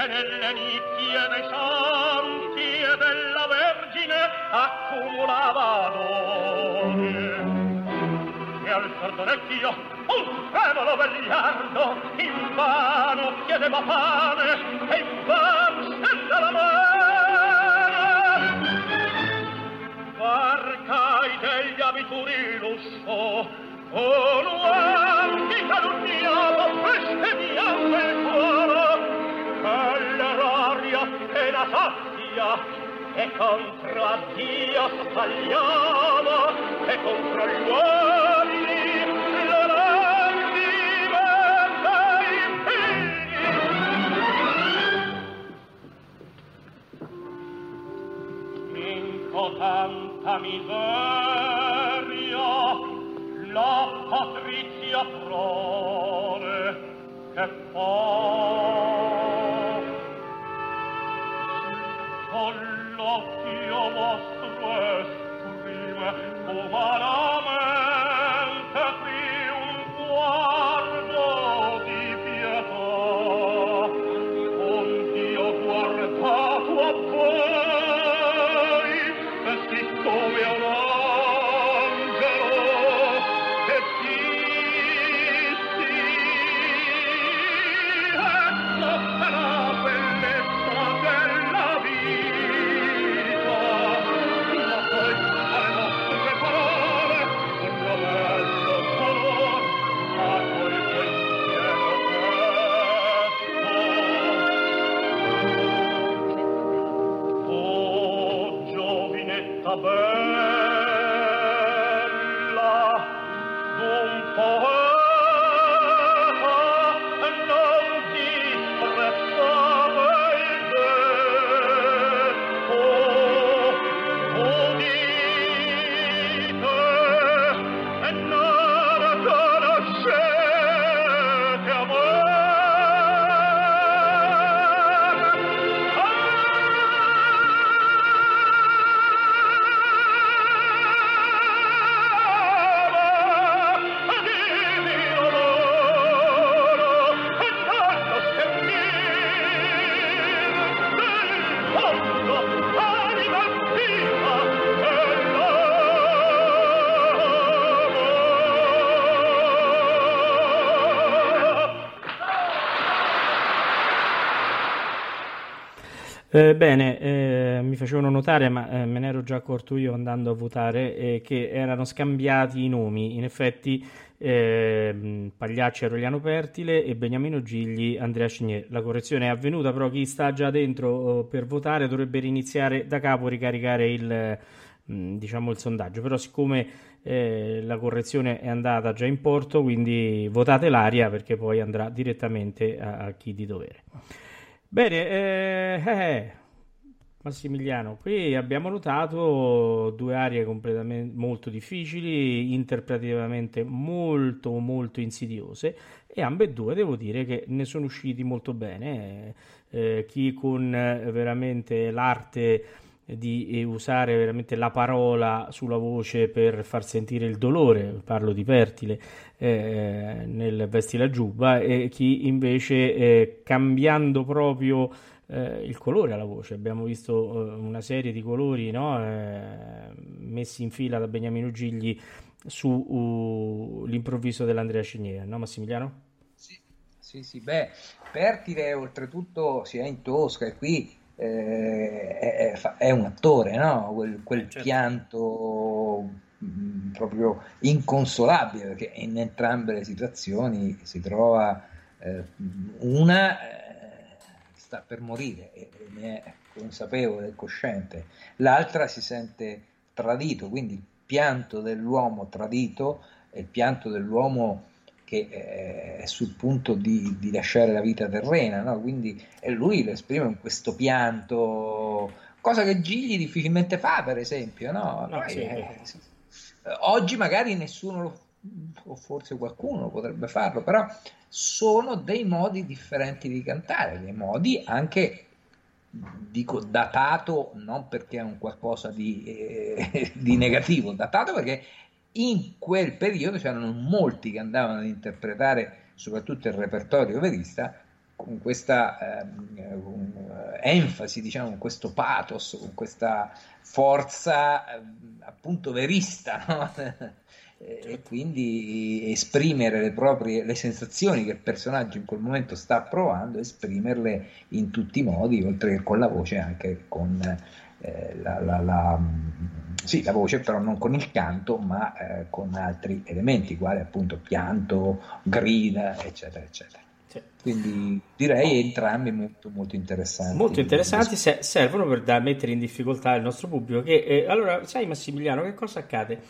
l'amprete nelle nicchie dei santi e della Vergine accumulava doni e al perdonecchio un tremolo vegliardo invano chiedeva pane e invan stenda la mano. Varcai degli abituri lusso con uomini calunniato bestemmiando il la sazia e contro a Dio sbagliava e contro gli uomini le lacrime dei figli Minco tanta miseria la patrizia prole che fa l'occhio vostro Eh, bene, eh, mi facevano notare, ma eh, me ne ero già accorto io andando a votare, eh, che erano scambiati i nomi. In effetti, ehm, Pagliacci Aureliano Pertile e Beniamino Gigli Andrea Cignier. La correzione è avvenuta, però chi sta già dentro oh, per votare dovrebbe riniziare da capo, ricaricare il, mm, diciamo, il sondaggio. Però, siccome eh, la correzione è andata già in porto, quindi votate l'aria perché poi andrà direttamente a, a chi di dovere. Bene, eh, eh, Massimiliano, qui abbiamo notato due aree completamente molto difficili, interpretativamente molto molto insidiose e ambedue devo dire che ne sono usciti molto bene. Eh, chi con eh, veramente l'arte di usare veramente la parola sulla voce per far sentire il dolore, parlo di Pertile, eh, nel Vesti la giubba, e chi invece eh, cambiando proprio eh, il colore alla voce. Abbiamo visto eh, una serie di colori no? Eh, messi in fila da Beniamino Gigli sull'improvviso uh, dell'Andrea Cigniera, no Massimiliano? Sì, sì, sì, beh, Pertile oltretutto si è in Tosca e qui eh, è, è, un attore, no? quel, quel certo. pianto mh, mm, proprio inconsolabile perché in entrambe le situazioni si trova eh, una eh, sta per morire e, e ne è consapevole e cosciente, l'altra si sente tradito, quindi il pianto dell'uomo tradito è il pianto dell'uomo che eh, è sul punto di, di lasciare la vita terrena, no? quindi è lui lo esprime in questo pianto, cosa che Gigli difficilmente fa, per esempio. No? No, sì, eh, sì. Oggi magari nessuno lo o forse qualcuno potrebbe farlo, però sono dei modi differenti di cantare, dei modi anche dico datato non perché è un qualcosa di, eh, di negativo, datato perché in quel periodo c'erano molti che andavano ad interpretare soprattutto il repertorio verista con questa ehm, enfasi, diciamo, con questo pathos, con questa forza ehm, appunto verista, no? e quindi esprimere le proprie le sensazioni che il personaggio in quel momento sta provando, esprimerle in tutti i modi, oltre che con la voce, anche con eh, la, la, la, sì, la, voce, però non con il canto, ma eh, con altri elementi, quali appunto pianto, grida, eccetera, eccetera. Sì. Quindi direi entrambi molto, molto interessanti. Molto interessanti, se, servono per da, mettere in difficoltà il nostro pubblico. Che, eh, allora, sai Massimiliano, che cosa accade?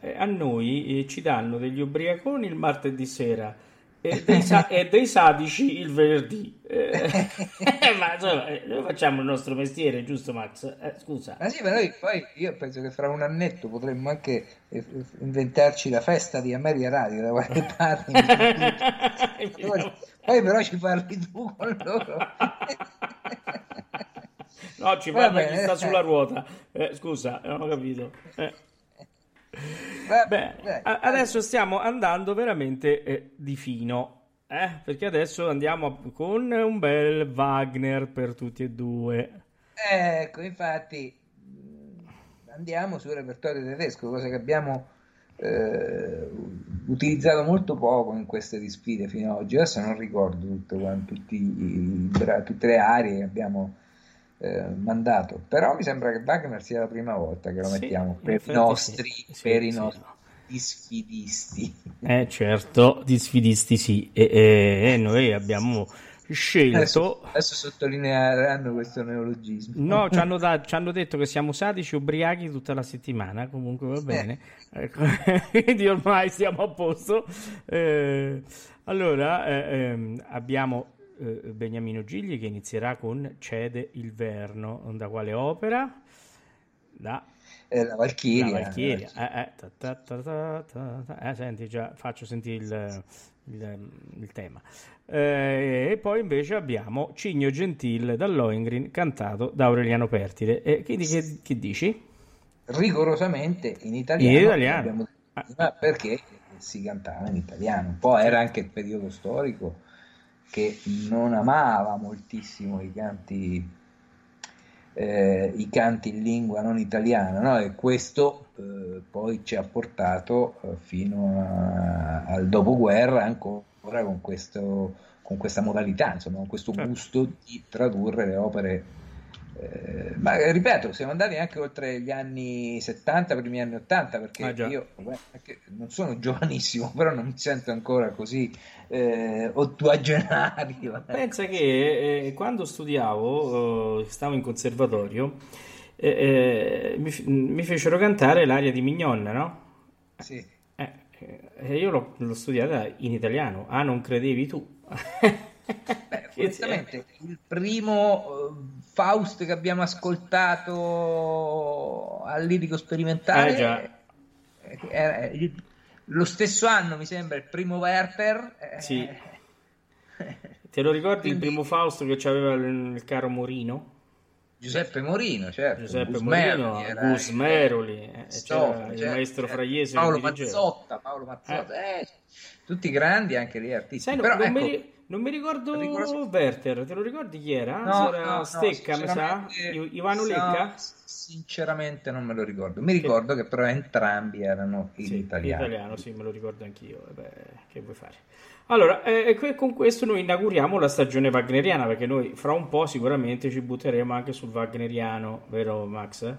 Eh, a noi eh, ci danno degli ubriaconi il martedì sera e dei, sa- e dei sadici il venerdì. Eh, ma insomma, eh, noi facciamo il nostro mestiere, giusto Max? Eh, scusa. Ma sì, ma noi poi io penso che fra un annetto potremmo anche eh, inventarci la festa di Ameria Radio da qualche parte. poi, però ci parli tu con loro. no, ci parla chi sta sulla ruota. Eh, scusa, non ho capito. Eh. Beh, Beh, adesso stiamo andando veramente eh, di fino. Eh? Perché adesso andiamo con un bel Wagner per tutti e due. Ecco, infatti andiamo sul repertorio tedesco, cosa che abbiamo eh, utilizzato molto poco in queste disfide fino ad oggi. Adesso non ricordo tutto, tutti i, tutte le aree che abbiamo eh, mandato. Però mi sembra che Wagner sia la prima volta che lo sì, mettiamo per i nostri, sì, per sì, i nostri disfidisti. Eh certo, disfidisti sì, e, e, e noi abbiamo scelto. Adesso, adesso, sottolineeranno questo neologismo. No, ci hanno, da, ci hanno, detto che siamo sadici ubriachi tutta la settimana. Comunque va bene, eh. quindi ormai siamo a posto. Eh, allora eh, ehm, abbiamo eh, Beniamino Gigli che inizierà con Cede il Verno, da quale opera? Da eh, la Valchiria. La Valchiria. Eh, ta, ta, ta, eh, senti, già faccio sentire il, il, il tema. Eh, e poi invece abbiamo Cigno Gentil da Lohengrin cantato da Aureliano Pertile. E quindi che, che dici? Rigorosamente in italiano. In italiano. Ah. Perché si cantava in italiano. Un po' era anche il periodo storico che non amava moltissimo i canti, eh, i canti in lingua non italiana, no? e questo eh, poi ci ha portato eh, fino a, al dopoguerra ancora con, questo, con questa modalità, insomma, con questo certo. gusto di tradurre le opere Eh, ma ripeto, siamo andati anche oltre gli anni 70, primi anni 80, perché ah, io non sono giovanissimo, però non mi sento ancora così eh, ottuagenario. Pensa che eh, quando studiavo, eh, stavo in conservatorio, eh, mi, mi, fecero cantare l'aria di Mignon, no? Sì. Eh, io l'ho, l'ho studiata in italiano. Ah, non credevi tu? Beh, onestamente, il primo uh, Faust che abbiamo ascoltato al lirico sperimentale eh, era il, lo stesso anno, mi sembra, il primo Werther. Eh, sì. Te lo ricordi Quindi... il primo Faust che aveva il, il caro Morino? Giuseppe Morino, certo. Giuseppe Gusmeroli, Morino, era, Gus Meroli, eh, c'era il certo, maestro certo. Fraiese Paolo Mazzotta, Paolo Mazzotta, eh. Eh, tutti grandi anche lì artisti. Sai, Però, non, ecco, mi, non, mi, ricordo ricordo... Werther, te lo ricordi chi era? No, era no, Stecca, mi sa? Ivano Lecca? Sinceramente non me lo ricordo. Mi ricordo che, però entrambi erano in sì, italiano. In italiano, sì, me lo ricordo anch'io. Beh, che vuoi fare? Allora, eh, con questo noi inauguriamo la stagione wagneriana perché noi fra un po' sicuramente ci butteremo anche sul wagneriano, vero Max?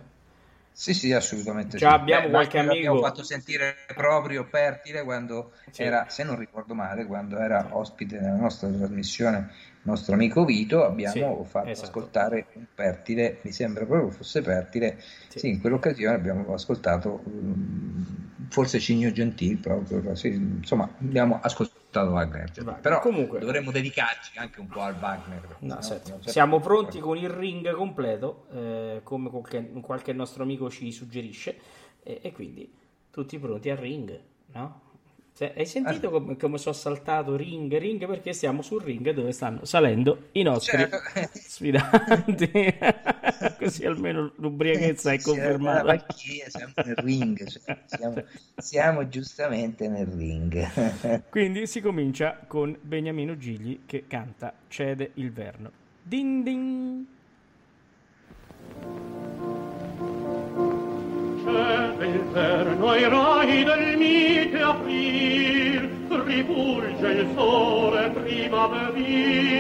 Sì, sì, assolutamente. Già sì. abbiamo Beh, qualche amico. Abbiamo fatto sentire proprio Pertile quando sì. era, se non ricordo male, quando era ospite nella nostra trasmissione, nostro amico Vito. Abbiamo sì, fatto esatto. ascoltare un Pertile, mi sembra proprio fosse Pertile. Sì, in quell'occasione abbiamo ascoltato um, forse Cigno Gentil, proprio, sì, insomma, abbiamo ascoltato Wagner. Cioè, però comunque dovremmo dedicarci anche un po' al Wagner. No, no, certo. Siamo pronti con il ring completo, eh, come qualche, qualche, nostro amico ci suggerisce, e, e quindi tutti pronti al ring, no? Cioè, hai sentito come, come sono saltato ring, ring? Perché siamo sul ring dove stanno salendo i nostri certo. sfidanti. Così almeno l'ubriachezza è confermata. siamo nel ring, cioè, siamo, siamo, giustamente nel ring. Quindi si comincia con Beniamino Gigli che canta Cede il Verno. Ding ding! Cede il verno ai rai del mite aprir, ripulge il sole primaveril.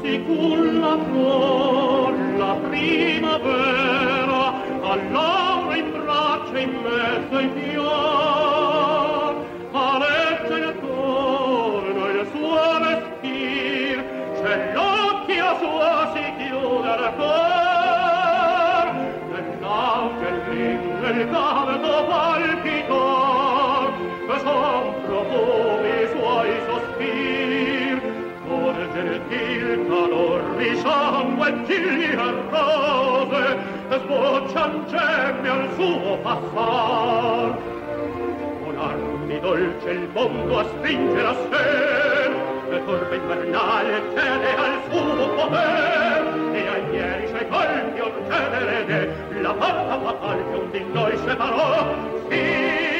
Si culla flor la primavera, all'aura in braccia in mezzo ai fior, aleggia intorno il suo respir, c'è l'occhio suo si chiude cor, gentil calor di sangue gigli e rose, sboccian gemme al suo passar. Con armi dolce il mondo a stringere a sé, le torbe infernale cede al suo poter, e ai ieri c'è colpi o cedere la porta fatale che un di noi separò, sì,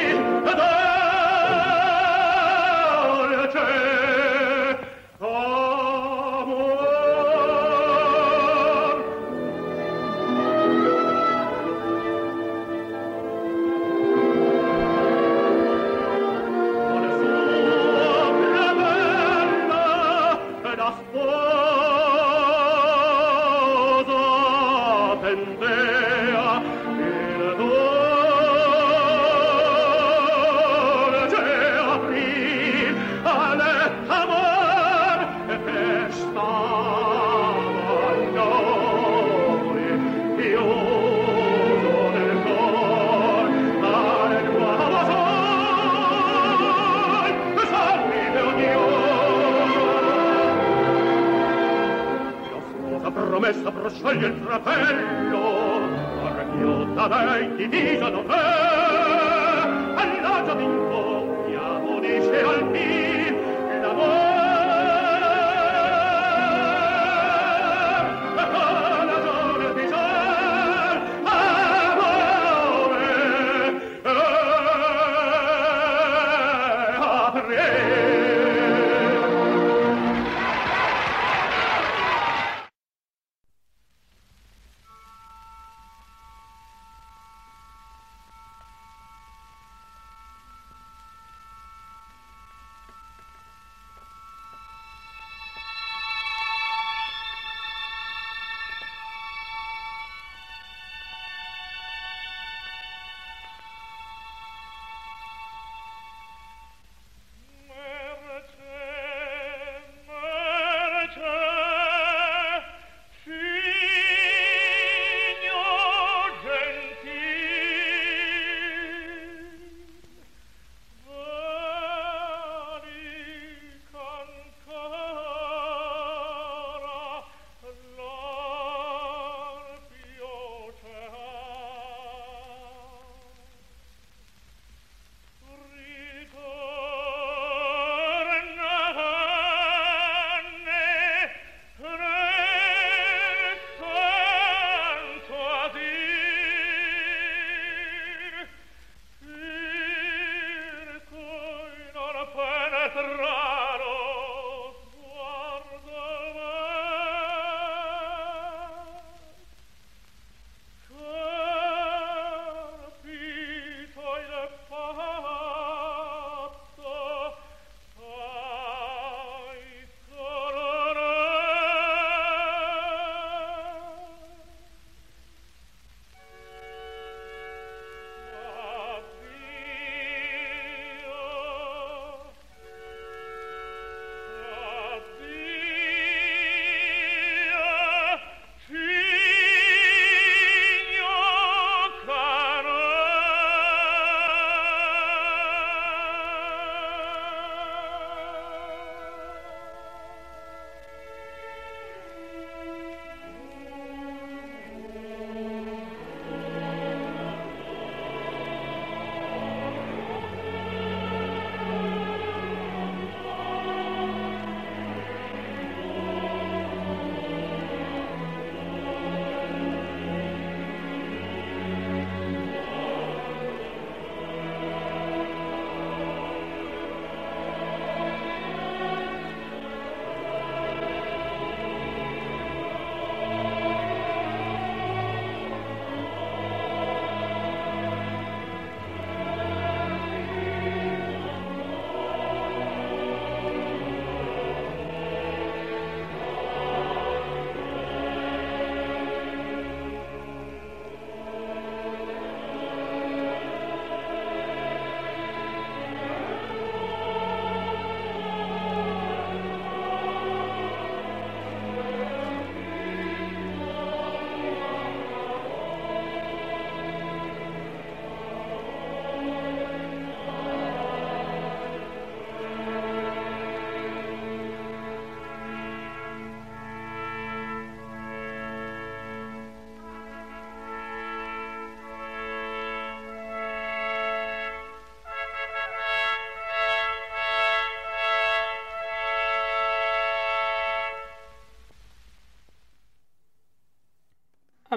sceglie il fratello arghiotta dai ti dicono te all'agio vinto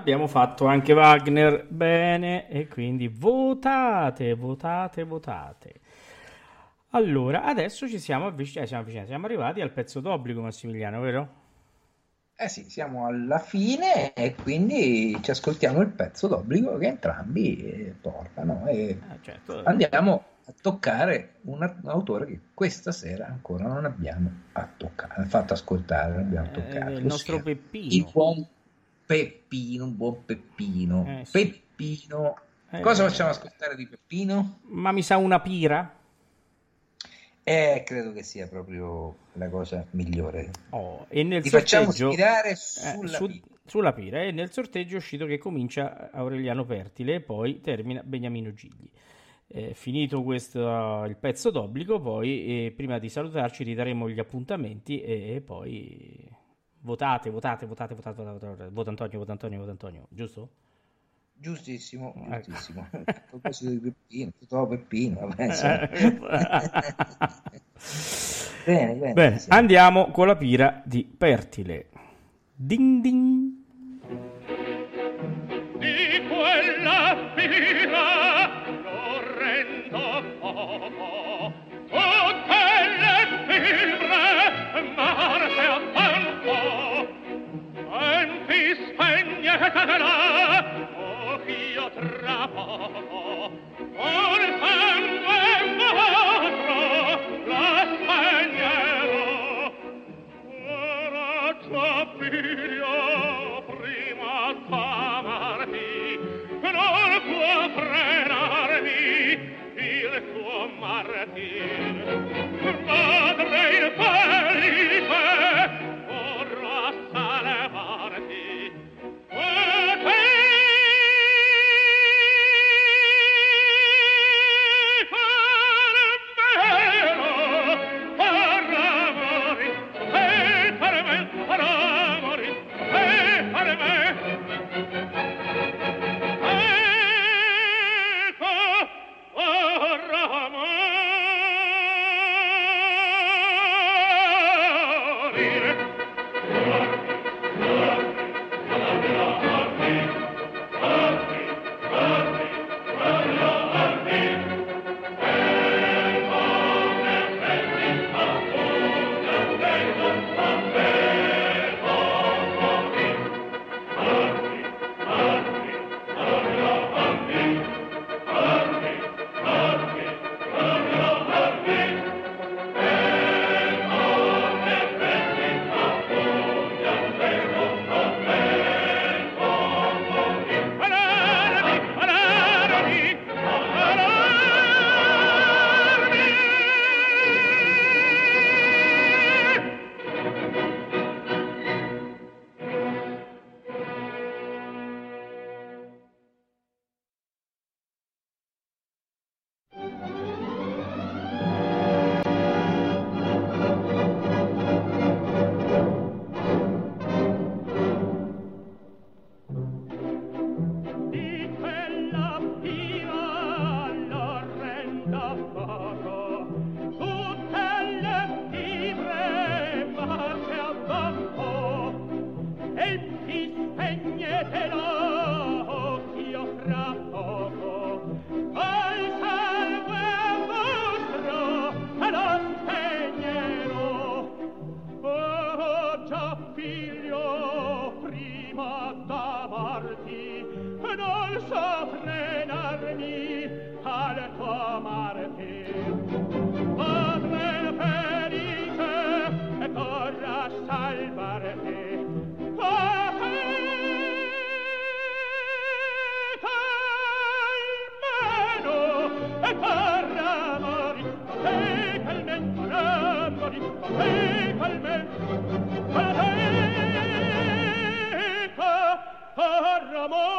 abbiamo fatto anche Wagner bene e quindi votate, votate, votate. Allora, adesso ci siamo avvicinati, eh, siamo, avvicinati, siamo arrivati al pezzo d'obbligo, Massimiliano, vero? Eh sì, siamo alla fine e quindi ci ascoltiamo il pezzo d'obbligo che entrambi eh, portano e eh, certo. andiamo a toccare un, autore che questa sera ancora non abbiamo toccato, fatto ascoltare, non abbiamo eh, toccato. il nostro Peppino. Il buon Peppino, un buon Peppino. Eh, sì. Peppino. Cosa facciamo ascoltare di Peppino? Ma mi sa una pira? Eh, credo che sia proprio la cosa migliore. Oh, e nel Ti sorteggio, facciamo ispirare eh, sulla, su, pira. sulla pira. E nel sorteggio è uscito che comincia Aureliano Pertile e poi termina Beniamino Gigli. Eh, finito questo, il pezzo d'obbligo, poi eh, prima di salutarci ridaremo gli appuntamenti e, e poi votate, votate, votate, votate, votate, votate, vota Antonio, vota Antonio, vota Antonio, giusto? Giustissimo, giustissimo. A proposito di Peppino, tutto Peppino. Bene, bene, bene andiamo con la pira di Pertile. Ding ding. Di quella pira già figlio prima da amor.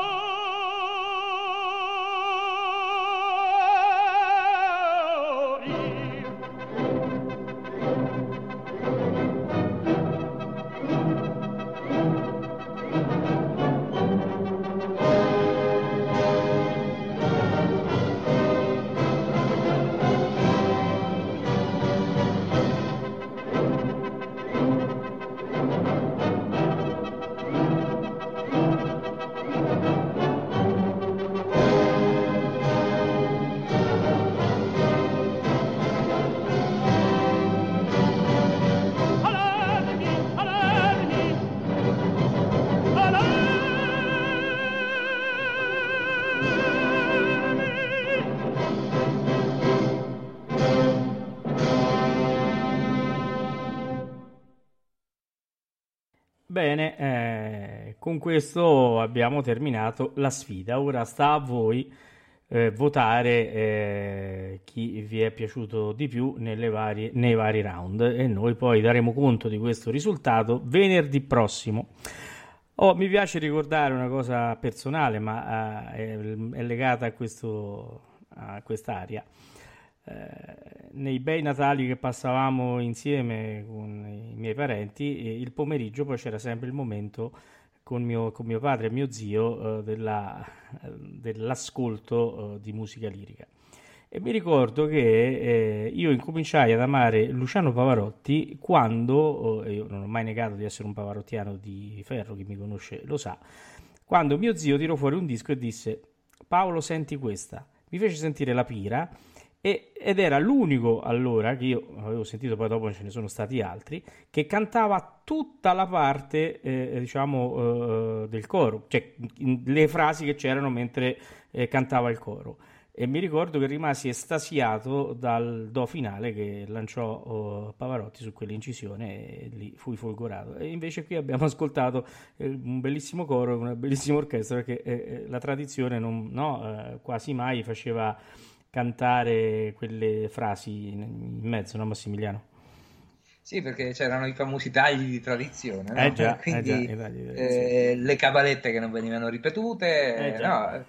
Bene, eh, con questo abbiamo terminato la sfida. Ora sta a voi eh, votare eh, chi vi è piaciuto di più varie, nei vari round e noi poi daremo conto di questo risultato venerdì prossimo. Oh, mi piace ricordare una cosa personale, ma uh, è, è, legata a, questo, a quest'area. Eh, nei bei Natali che passavamo insieme con i miei parenti, il pomeriggio poi c'era sempre il momento con mio, con mio padre e mio zio eh, della, dell'ascolto eh, di musica lirica. E mi ricordo che eh, io incominciai ad amare Luciano Pavarotti quando, eh, io non ho mai negato di essere un pavarottiano di ferro, chi mi conosce lo sa, quando mio zio tirò fuori un disco e disse Paolo senti questa, mi fece sentire la pira e, ed era l'unico allora che io avevo sentito, poi dopo ce ne sono stati altri, che cantava tutta la parte eh, diciamo eh, del coro, cioè le frasi che c'erano mentre eh, cantava il coro e mi ricordo che rimasi estasiato dal do finale che lanciò oh, Pavarotti su quell'incisione e lì fui folgorato. E invece qui abbiamo ascoltato eh, un bellissimo coro, una bellissima orchestra perché eh, eh, la tradizione non, no, eh, quasi mai faceva cantare quelle frasi in mezzo, no Massimiliano? Sì, perché c'erano i famosi tagli di tradizione, no? eh già, quindi eh già, eh, le cabalette che non venivano ripetute, eh no?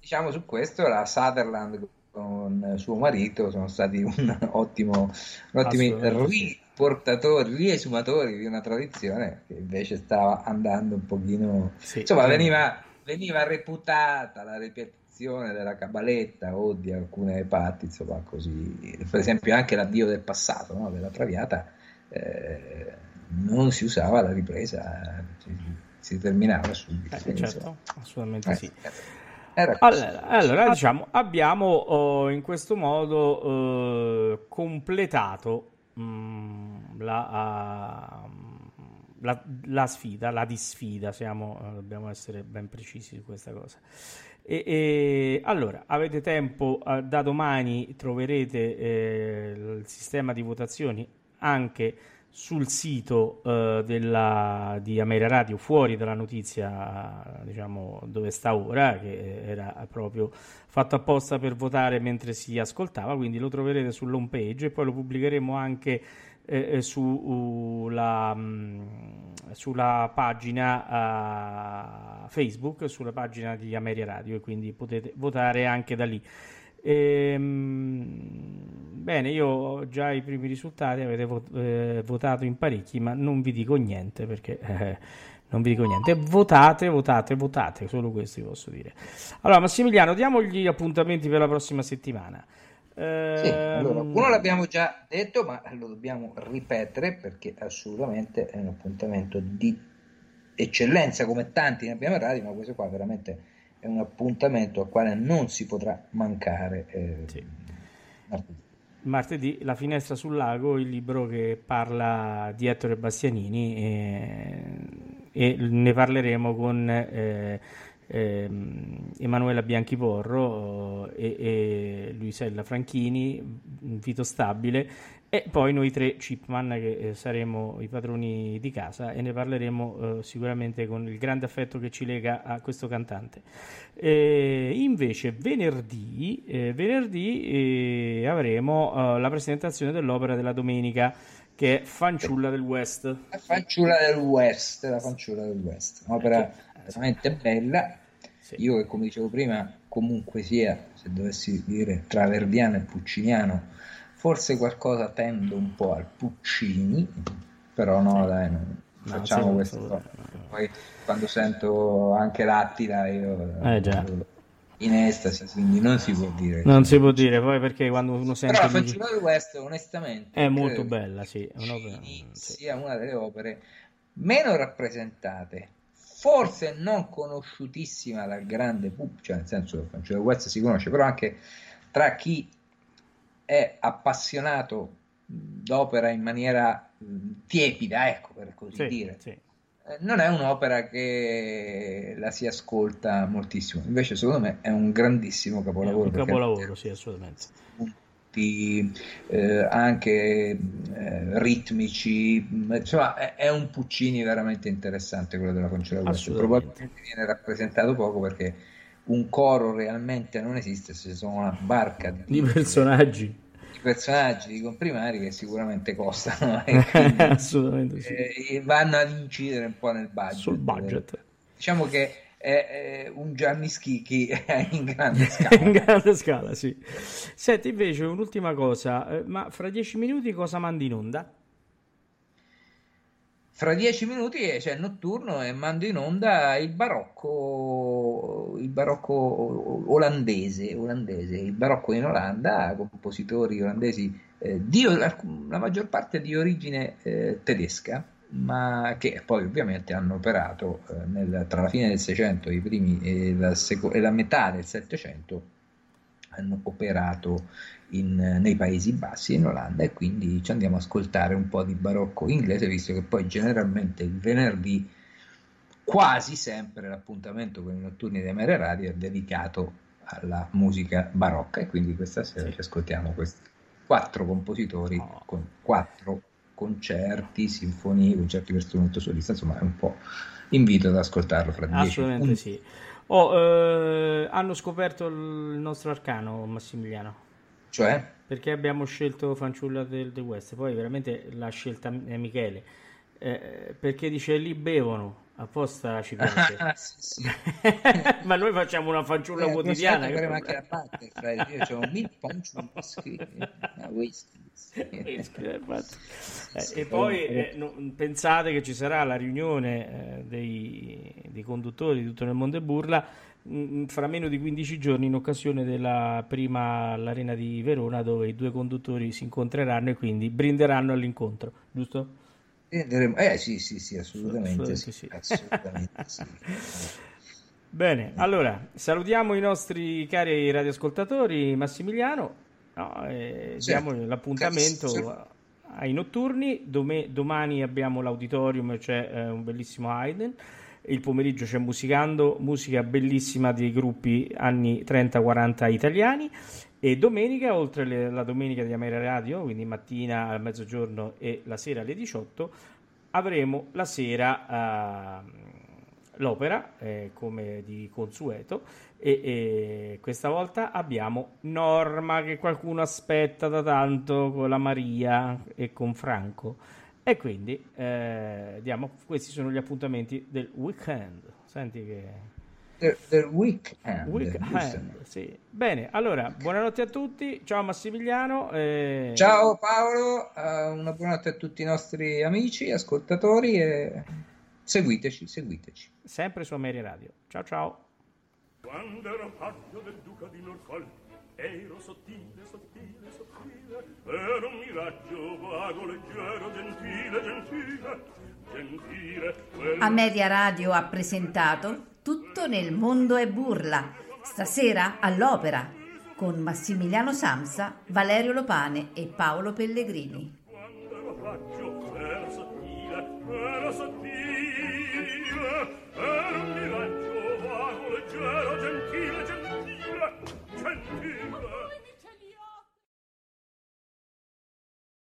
diciamo su questo la Sutherland con suo marito sono stati un ottimo, un ottimi riportatori, riesumatori di una tradizione che invece stava andando un pochino... Sì, insomma, veniva, veniva, reputata la ripetizione della cabaletta o di alcune parti, insomma, così... Per esempio anche l'addio del passato, no? della Traviata, eh, non si usava la ripresa, si, si terminava subito. Eh, certo, assolutamente eh, sì. Allora, allora, diciamo, abbiamo oh, in questo modo uh, completato um, la, uh, la, la, sfida, la disfida, siamo, uh, dobbiamo essere ben precisi su questa cosa. E, e allora, avete tempo, da domani troverete eh, il sistema di votazioni anche sul sito uh, della, di Ameria Radio, fuori dalla notizia diciamo, dove sta ora, che era proprio fatto apposta per votare mentre si ascoltava, quindi lo troverete sull'home page e poi lo pubblicheremo anche eh, su, la, mh, mm, sulla pagina uh, Facebook, sulla pagina di Ameria Radio e quindi potete votare anche da lì. Ehm, bene, io ho già i primi risultati, avete vot- eh, votato in parecchi, ma non vi dico niente perché eh, non vi dico niente. Votate, votate, votate, solo questo vi posso dire. Allora, Massimiliano, diamo gli appuntamenti per la prossima settimana. Eh, sì, allora, uno l'abbiamo già detto, ma lo dobbiamo ripetere perché assolutamente è un appuntamento di eccellenza, come tanti ne abbiamo errati, ma questo qua veramente è un appuntamento al quale non si potrà mancare eh, sì. martedì. martedì. La finestra sul lago, il libro che parla di Ettore Bastianini eh, e ne con eh, ehm, Emanuela Bianchiporro eh, e, e Luisella Franchini, Vito Stabile e poi noi tre Chipman che eh, saremo i padroni di casa e ne parleremo eh, sicuramente con il grande affetto che ci lega a questo cantante. E invece venerdì, eh, venerdì eh, avremo eh, la presentazione dell'opera della domenica che è Fanciulla del West. La Fanciulla del West, la Fanciulla del West, un'opera veramente bella. Sì. Io che come dicevo prima, comunque sia, se dovessi dire tra verdiano e pucciniano, forse qualcosa tendo un po' al Puccini, però no, dai, non no, facciamo questo. Poi quando sento anche l'Attila io eh, già. in estasi, quindi non si può dire. Non si può dire, poi perché quando uno sente... Però la del West, onestamente... È molto bella, sì. È un'opera, sì. sia una delle opere meno rappresentate, forse non conosciutissima dal grande pubblico, cioè nel senso che Fanciulla del West si conosce, però anche tra chi è appassionato d'opera in maniera tiepida, ecco per così sì, dire. Sì. Eh, non è un'opera che la si ascolta moltissimo, invece secondo me è un grandissimo capolavoro. È un capolavoro, sì, assolutamente. Punti eh, anche eh, ritmici, insomma è, è, un Puccini veramente interessante quello della Concella West, probabilmente viene rappresentato poco perché un coro realmente non esiste, se sono una barca di, di personaggi. Personaggi di comprimari che sicuramente costano e quindi, assolutamente sì. eh, vanno ad incidere un po' nel budget. Sul budget. Diciamo che è, è un Gianni Schicchi in grande scala. in grande scala, sì. Senti, invece, un'ultima cosa, eh, ma fra dieci minuti cosa mandi in onda? Fra dieci minuti c'è cioè, il notturno e mando in onda il barocco, il barocco olandese, olandese, il barocco in Olanda, compositori olandesi, eh, di, la maggior parte di origine eh, tedesca, ma che poi ovviamente hanno operato eh, nel, tra la fine del 600 e, primi, e, la seco- e la metà del 700 hanno operato in, nei Paesi Bassi, in Olanda, e quindi ci andiamo a ascoltare un po' di barocco inglese, visto che poi generalmente il venerdì, quasi sempre l'appuntamento con i notturni dei Mere Radio è dedicato alla musica barocca, e quindi questa sera ci ascoltiamo questi quattro compositori oh. con quattro concerti, sinfonie, concerti per strumento solista, insomma è un po' invito ad ascoltarlo fra dieci Assolutamente sì. Oh, eh, hanno scoperto il nostro arcano, Massimiliano. Cioè? Perché abbiamo scelto Fanciulla del, del West, poi veramente l'ha scelta Michele. Eh, perché dice lì bevono apposta ci piace ah, sì, sì. ma noi facciamo una fanciulla eh, quotidiana che anche la parte io c'ho un mil poncio whisky eh, e poi eh, no, pensate che ci sarà la riunione eh, dei, dei, conduttori di tutto nel mondo e burla mh, mm, fra meno di 15 giorni in occasione della prima all'arena di Verona dove i due conduttori si incontreranno e quindi brinderanno all'incontro giusto? Eh sì, sì, sì, assolutamente, sì, sì. assolutamente sì. Bene, allora salutiamo i nostri cari radioascoltatori, Massimiliano, no, eh, certo. diamo l'appuntamento certo. ai notturni, Dome- domani abbiamo l'auditorium, c'è eh, un bellissimo Haydn, il pomeriggio c'è Musicando, musica bellissima dei gruppi anni 30-40 italiani e domenica, oltre le, la domenica di Amera Radio, quindi mattina al mezzogiorno e la sera alle 18, avremo la sera uh, l'opera, eh, come di consueto, e, e, questa volta abbiamo Norma che qualcuno aspetta da tanto con la Maria e con Franco. E quindi eh, diamo, questi sono gli appuntamenti del weekend. Senti che del weekend. weekend sì. Bene, allora, buonanotte a tutti. Ciao Massimiliano. E... Ciao Paolo, uh, una buonanotte a tutti i nostri amici, ascoltatori e seguiteci, seguiteci. Sempre su Ameria Radio. Ciao ciao. Quando ero paggio del duca di Norfolk, ero sottile, sottile, sottile, ero un miraggio vago, leggero, gentile, gentile. A Media Radio ha presentato tutto nel mondo è burla. Stasera all'opera con Massimiliano Samsa, Valerio Lopane e Paolo Pellegrini.